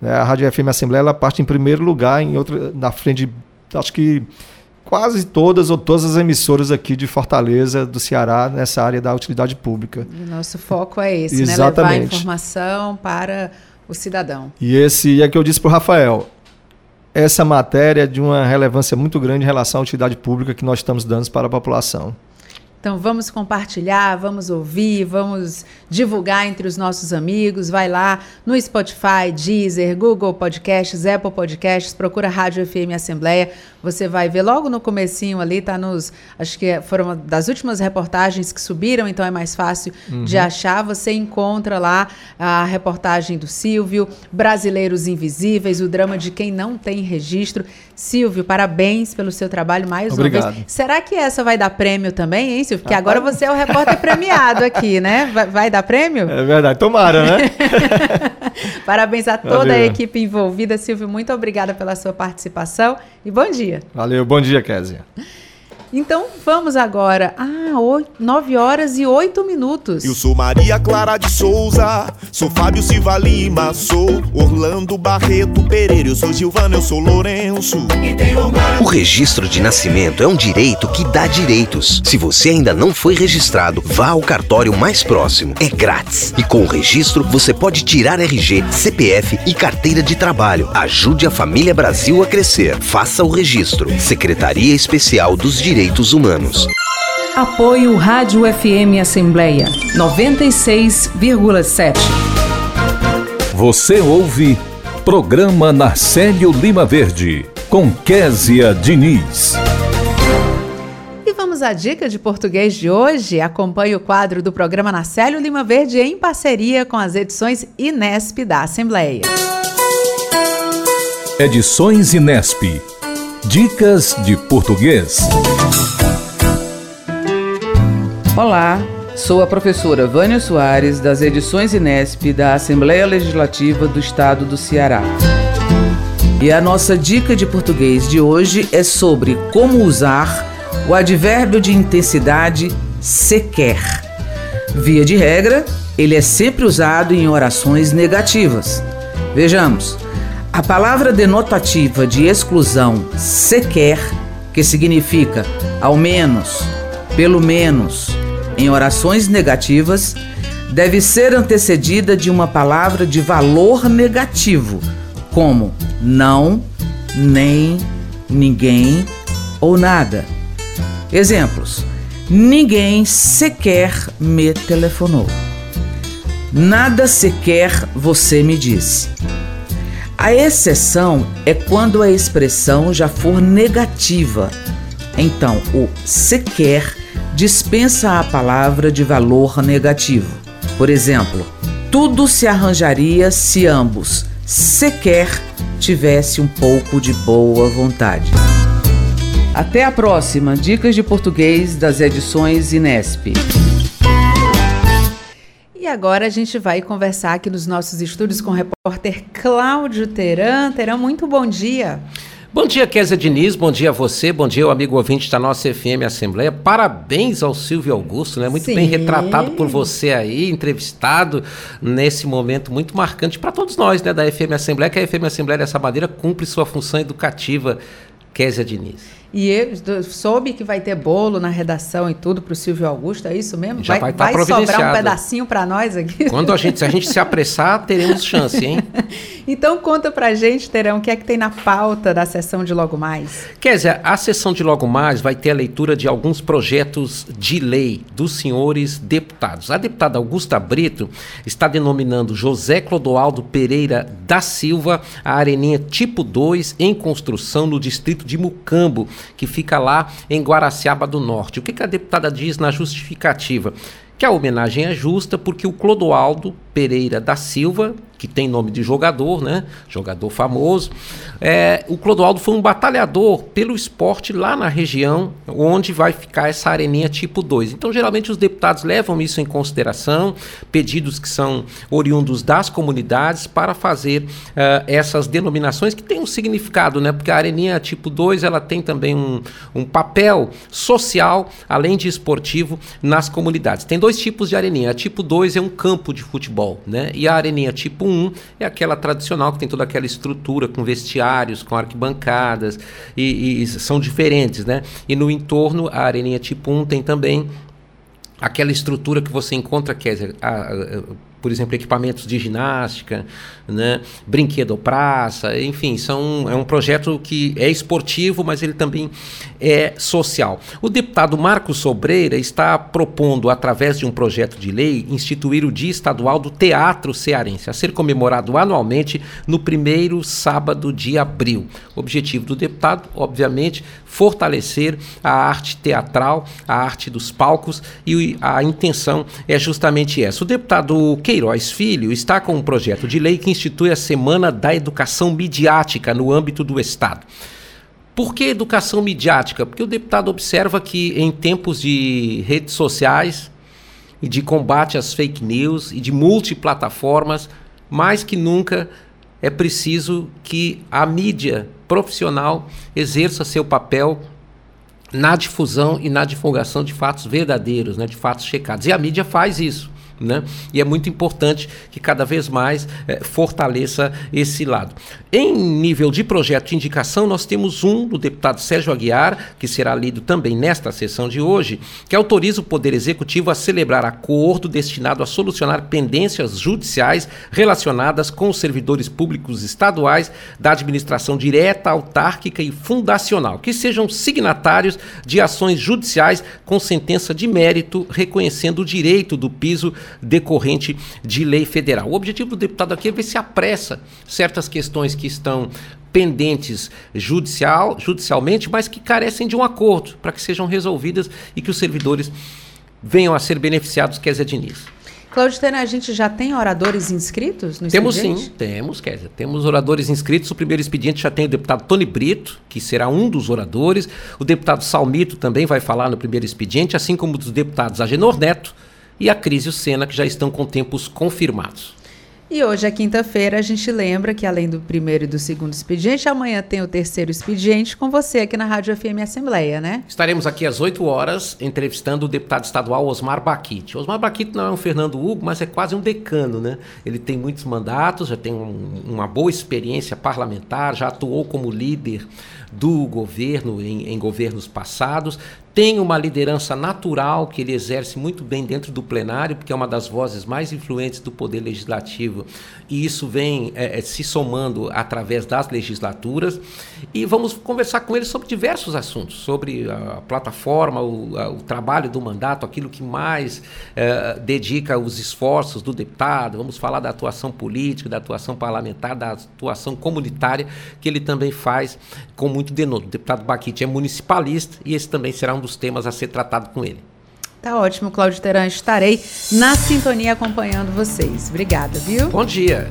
né? a Rádio FM Assembleia ela parte em primeiro lugar, em outra, na frente, acho que quase todas ou todas as emissoras aqui de Fortaleza, do Ceará, nessa área da utilidade pública. E nosso foco é esse, Exatamente. né? Levar informação para o cidadão. E esse é que eu disse para o Rafael. Essa matéria é de uma relevância muito grande em relação à utilidade pública que nós estamos dando para a população. Então vamos compartilhar, vamos ouvir, vamos divulgar entre os nossos amigos. Vai lá no Spotify, Deezer, Google Podcasts, Apple Podcasts, procura Rádio FM Assembleia. Você vai ver logo no comecinho ali, tá nos, acho que foram das últimas reportagens que subiram, então é mais fácil uhum. de achar. Você encontra lá a reportagem do Silvio, Brasileiros Invisíveis, o drama de quem não tem registro. Silvio, parabéns pelo seu trabalho mais Obrigado. uma vez. Será que essa vai dar prêmio também, hein, Silvio? Porque agora você é o repórter premiado aqui, né? Vai, vai dar prêmio? É verdade, tomara, né? [laughs] Parabéns a toda Valeu. a equipe envolvida. Silvio, muito obrigada pela sua participação e bom dia. Valeu, bom dia, Kézia. Então vamos agora. Ah, 8, 9 horas e 8 minutos. Eu sou Maria Clara de Souza, sou Fábio Silva Lima, sou Orlando Barreto Pereira, eu sou Gilvana, eu sou Lourenço. O registro de nascimento é um direito que dá direitos. Se você ainda não foi registrado, vá ao cartório mais próximo. É grátis. E com o registro, você pode tirar RG, CPF e carteira de trabalho. Ajude a família Brasil a crescer. Faça o registro. Secretaria Especial dos Direitos Direitos Humanos. Apoio Rádio FM Assembleia 96,7. Você ouve Programa Narcélio Lima Verde com Késia Diniz. E vamos à dica de português de hoje. Acompanhe o quadro do programa Narcélio Lima Verde em parceria com as edições Inesp da Assembleia. Edições Inesp Dicas de Português. Olá, sou a professora Vânia Soares, das edições Inesp da Assembleia Legislativa do Estado do Ceará. E a nossa dica de português de hoje é sobre como usar o advérbio de intensidade sequer. Via de regra, ele é sempre usado em orações negativas. Vejamos. A palavra denotativa de exclusão sequer, que significa ao menos, pelo menos, em orações negativas, deve ser antecedida de uma palavra de valor negativo, como não, nem, ninguém ou nada. Exemplos: Ninguém sequer me telefonou. Nada sequer você me disse. A exceção é quando a expressão já for negativa. Então, o sequer dispensa a palavra de valor negativo. Por exemplo, tudo se arranjaria se ambos sequer tivesse um pouco de boa vontade. Até a próxima Dicas de Português das edições Inesp. E agora a gente vai conversar aqui nos nossos estúdios com o repórter Cláudio Teran. Teran, muito bom dia. Bom dia, Kézia Diniz, bom dia a você, bom dia ao amigo ouvinte da nossa FM Assembleia. Parabéns ao Silvio Augusto, né? Muito Sim. bem retratado por você aí, entrevistado nesse momento muito marcante para todos nós, né, da FM Assembleia, que a FM Assembleia dessa maneira cumpre sua função educativa, Kézia Diniz. E eu soube que vai ter bolo na redação e tudo para o Silvio Augusto, é isso mesmo? Já vai, vai, tá vai sobrar um pedacinho para nós aqui? Quando a gente, se a gente se [laughs] apressar, teremos chance, hein? [laughs] então conta para a gente, Terão, o que é que tem na pauta da sessão de Logo Mais? Dizer, a sessão de Logo Mais vai ter a leitura de alguns projetos de lei dos senhores deputados. A deputada Augusta Brito está denominando José Clodoaldo Pereira da Silva a areninha tipo 2 em construção no distrito de Mucambo, que fica lá em Guaraciaba do Norte. O que, que a deputada diz na justificativa? Que a homenagem é justa porque o Clodoaldo Pereira da Silva, que tem nome de jogador, né? Jogador famoso. É, o Clodoaldo foi um batalhador pelo esporte lá na região onde vai ficar essa areninha tipo 2. Então, geralmente, os deputados levam isso em consideração, pedidos que são oriundos das comunidades para fazer uh, essas denominações que têm um significado, né? Porque a areninha tipo 2 ela tem também um, um papel social, além de esportivo, nas comunidades. Tem dois tipos de areninha. A tipo 2 é um campo de futebol, né? E a areninha tipo 1 um é aquela tradicional que tem toda aquela estrutura com vestiários, com arquibancadas e, e são diferentes, né? E no entorno a areninha tipo 1 tem também aquela estrutura que você encontra, quer dizer, a, a, por exemplo, equipamentos de ginástica, né, brinquedo praça, enfim, são, é um projeto que é esportivo, mas ele também é social. O deputado Marcos Sobreira está propondo, através de um projeto de lei, instituir o Dia Estadual do Teatro Cearense, a ser comemorado anualmente no primeiro sábado de abril. O objetivo do deputado, obviamente, fortalecer a arte teatral, a arte dos palcos, e a intenção é justamente essa. O deputado Queiroz Filho está com um projeto de lei que institui a Semana da Educação Midiática no âmbito do Estado. Por que educação midiática? Porque o deputado observa que em tempos de redes sociais e de combate às fake news e de multiplataformas, mais que nunca é preciso que a mídia profissional exerça seu papel na difusão e na divulgação de fatos verdadeiros, né, de fatos checados. E a mídia faz isso. Né? E é muito importante que cada vez mais é, fortaleça esse lado. Em nível de projeto de indicação, nós temos um do deputado Sérgio Aguiar, que será lido também nesta sessão de hoje, que autoriza o Poder Executivo a celebrar acordo destinado a solucionar pendências judiciais relacionadas com os servidores públicos estaduais da administração direta, autárquica e fundacional, que sejam signatários de ações judiciais com sentença de mérito, reconhecendo o direito do piso decorrente de lei federal. O objetivo do deputado aqui é ver se apressa certas questões que estão pendentes judicial, judicialmente, mas que carecem de um acordo para que sejam resolvidas e que os servidores venham a ser beneficiados, Kézia Diniz. Cláudio Tena, a gente já tem oradores inscritos no temos expediente? Temos sim, temos, Kézia. Temos oradores inscritos. O primeiro expediente já tem o deputado Tony Brito, que será um dos oradores. O deputado Salmito também vai falar no primeiro expediente, assim como os deputados Agenor Neto, e a Cris e o Senna, que já estão com tempos confirmados. E hoje é quinta-feira, a gente lembra que além do primeiro e do segundo expediente, amanhã tem o terceiro expediente com você aqui na Rádio FM Assembleia, né? Estaremos aqui às 8 horas entrevistando o deputado estadual Osmar Baquite. Osmar Baquite não é um Fernando Hugo, mas é quase um decano, né? Ele tem muitos mandatos, já tem um, uma boa experiência parlamentar, já atuou como líder do governo em, em governos passados, tem uma liderança natural que ele exerce muito bem dentro do plenário, porque é uma das vozes mais influentes do poder legislativo, e isso vem é, é, se somando através das legislaturas. E vamos conversar com ele sobre diversos assuntos, sobre a plataforma, o, a, o trabalho do mandato, aquilo que mais é, dedica os esforços do deputado. Vamos falar da atuação política, da atuação parlamentar, da atuação comunitária, que ele também faz com muito denoto. O deputado Baquite é municipalista e esse também será um dos temas a ser tratado com ele. Tá ótimo, Cláudio Teran. Estarei na sintonia acompanhando vocês. Obrigada, viu? Bom dia.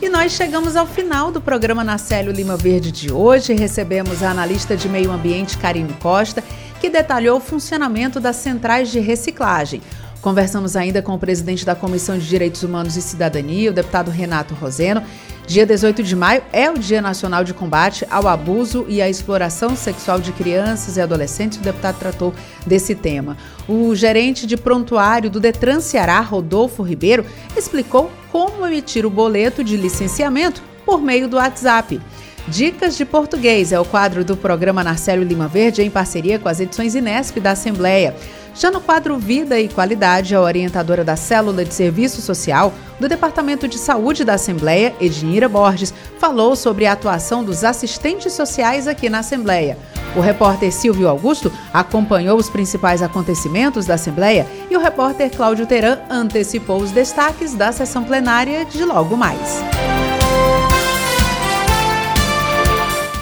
E nós chegamos ao final do programa Nacélio Lima Verde de hoje. Recebemos a analista de meio ambiente Karine Costa, que detalhou o funcionamento das centrais de reciclagem. Conversamos ainda com o presidente da Comissão de Direitos Humanos e Cidadania, o deputado Renato Roseno. Dia 18 de maio é o Dia Nacional de Combate ao Abuso e à Exploração Sexual de Crianças e Adolescentes. O deputado tratou desse tema. O gerente de prontuário do Detran Ceará, Rodolfo Ribeiro, explicou como emitir o boleto de licenciamento por meio do WhatsApp. Dicas de Português é o quadro do programa Narcélio Lima Verde em parceria com as edições Inesp da Assembleia. Já no quadro Vida e Qualidade, a orientadora da Célula de Serviço Social do Departamento de Saúde da Assembleia, Ednira Borges, falou sobre a atuação dos assistentes sociais aqui na Assembleia. O repórter Silvio Augusto acompanhou os principais acontecimentos da Assembleia e o repórter Cláudio Teran antecipou os destaques da sessão plenária de logo mais.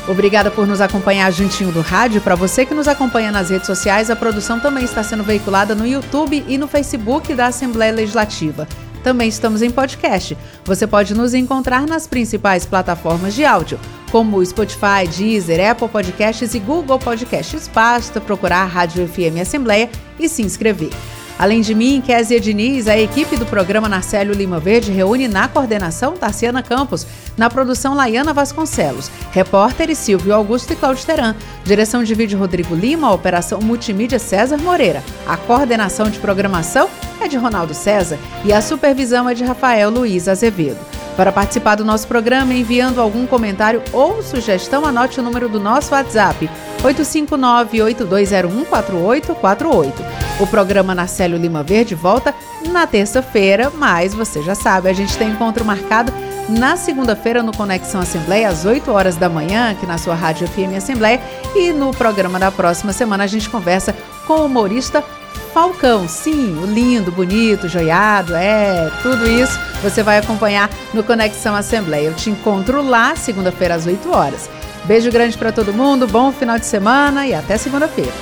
Obrigada por nos acompanhar juntinho do rádio. Para você que nos acompanha nas redes sociais, a produção também está sendo veiculada no YouTube e no Facebook da Assembleia Legislativa. Também estamos em podcast. Você pode nos encontrar nas principais plataformas de áudio, como Spotify, Deezer, Apple Podcasts e Google Podcasts. Basta procurar Rádio FM Assembleia e se inscrever. Além de mim, Kézia Diniz, a equipe do programa Narcélio Lima Verde reúne na coordenação Tarciana Campos, na produção Laiana Vasconcelos, repórteres Silvio Augusto e Cláudio Teran, direção de vídeo Rodrigo Lima, operação multimídia César Moreira. A coordenação de programação é de Ronaldo César e a supervisão é de Rafael Luiz Azevedo. Para participar do nosso programa, enviando algum comentário ou sugestão, anote o número do nosso WhatsApp 859-8201-4848. O programa Narcélio Lima Verde volta na terça-feira, mas você já sabe, a gente tem encontro marcado na segunda-feira no Conexão Assembleia, às 8 horas da manhã, aqui na sua Rádio FM Assembleia. E no programa da próxima semana a gente conversa com o humorista Falcão. Sim, o lindo, bonito, joiado, é, tudo isso você vai acompanhar no Conexão Assembleia. Eu te encontro lá, segunda-feira, às 8 horas. Beijo grande para todo mundo, bom final de semana e até segunda-feira.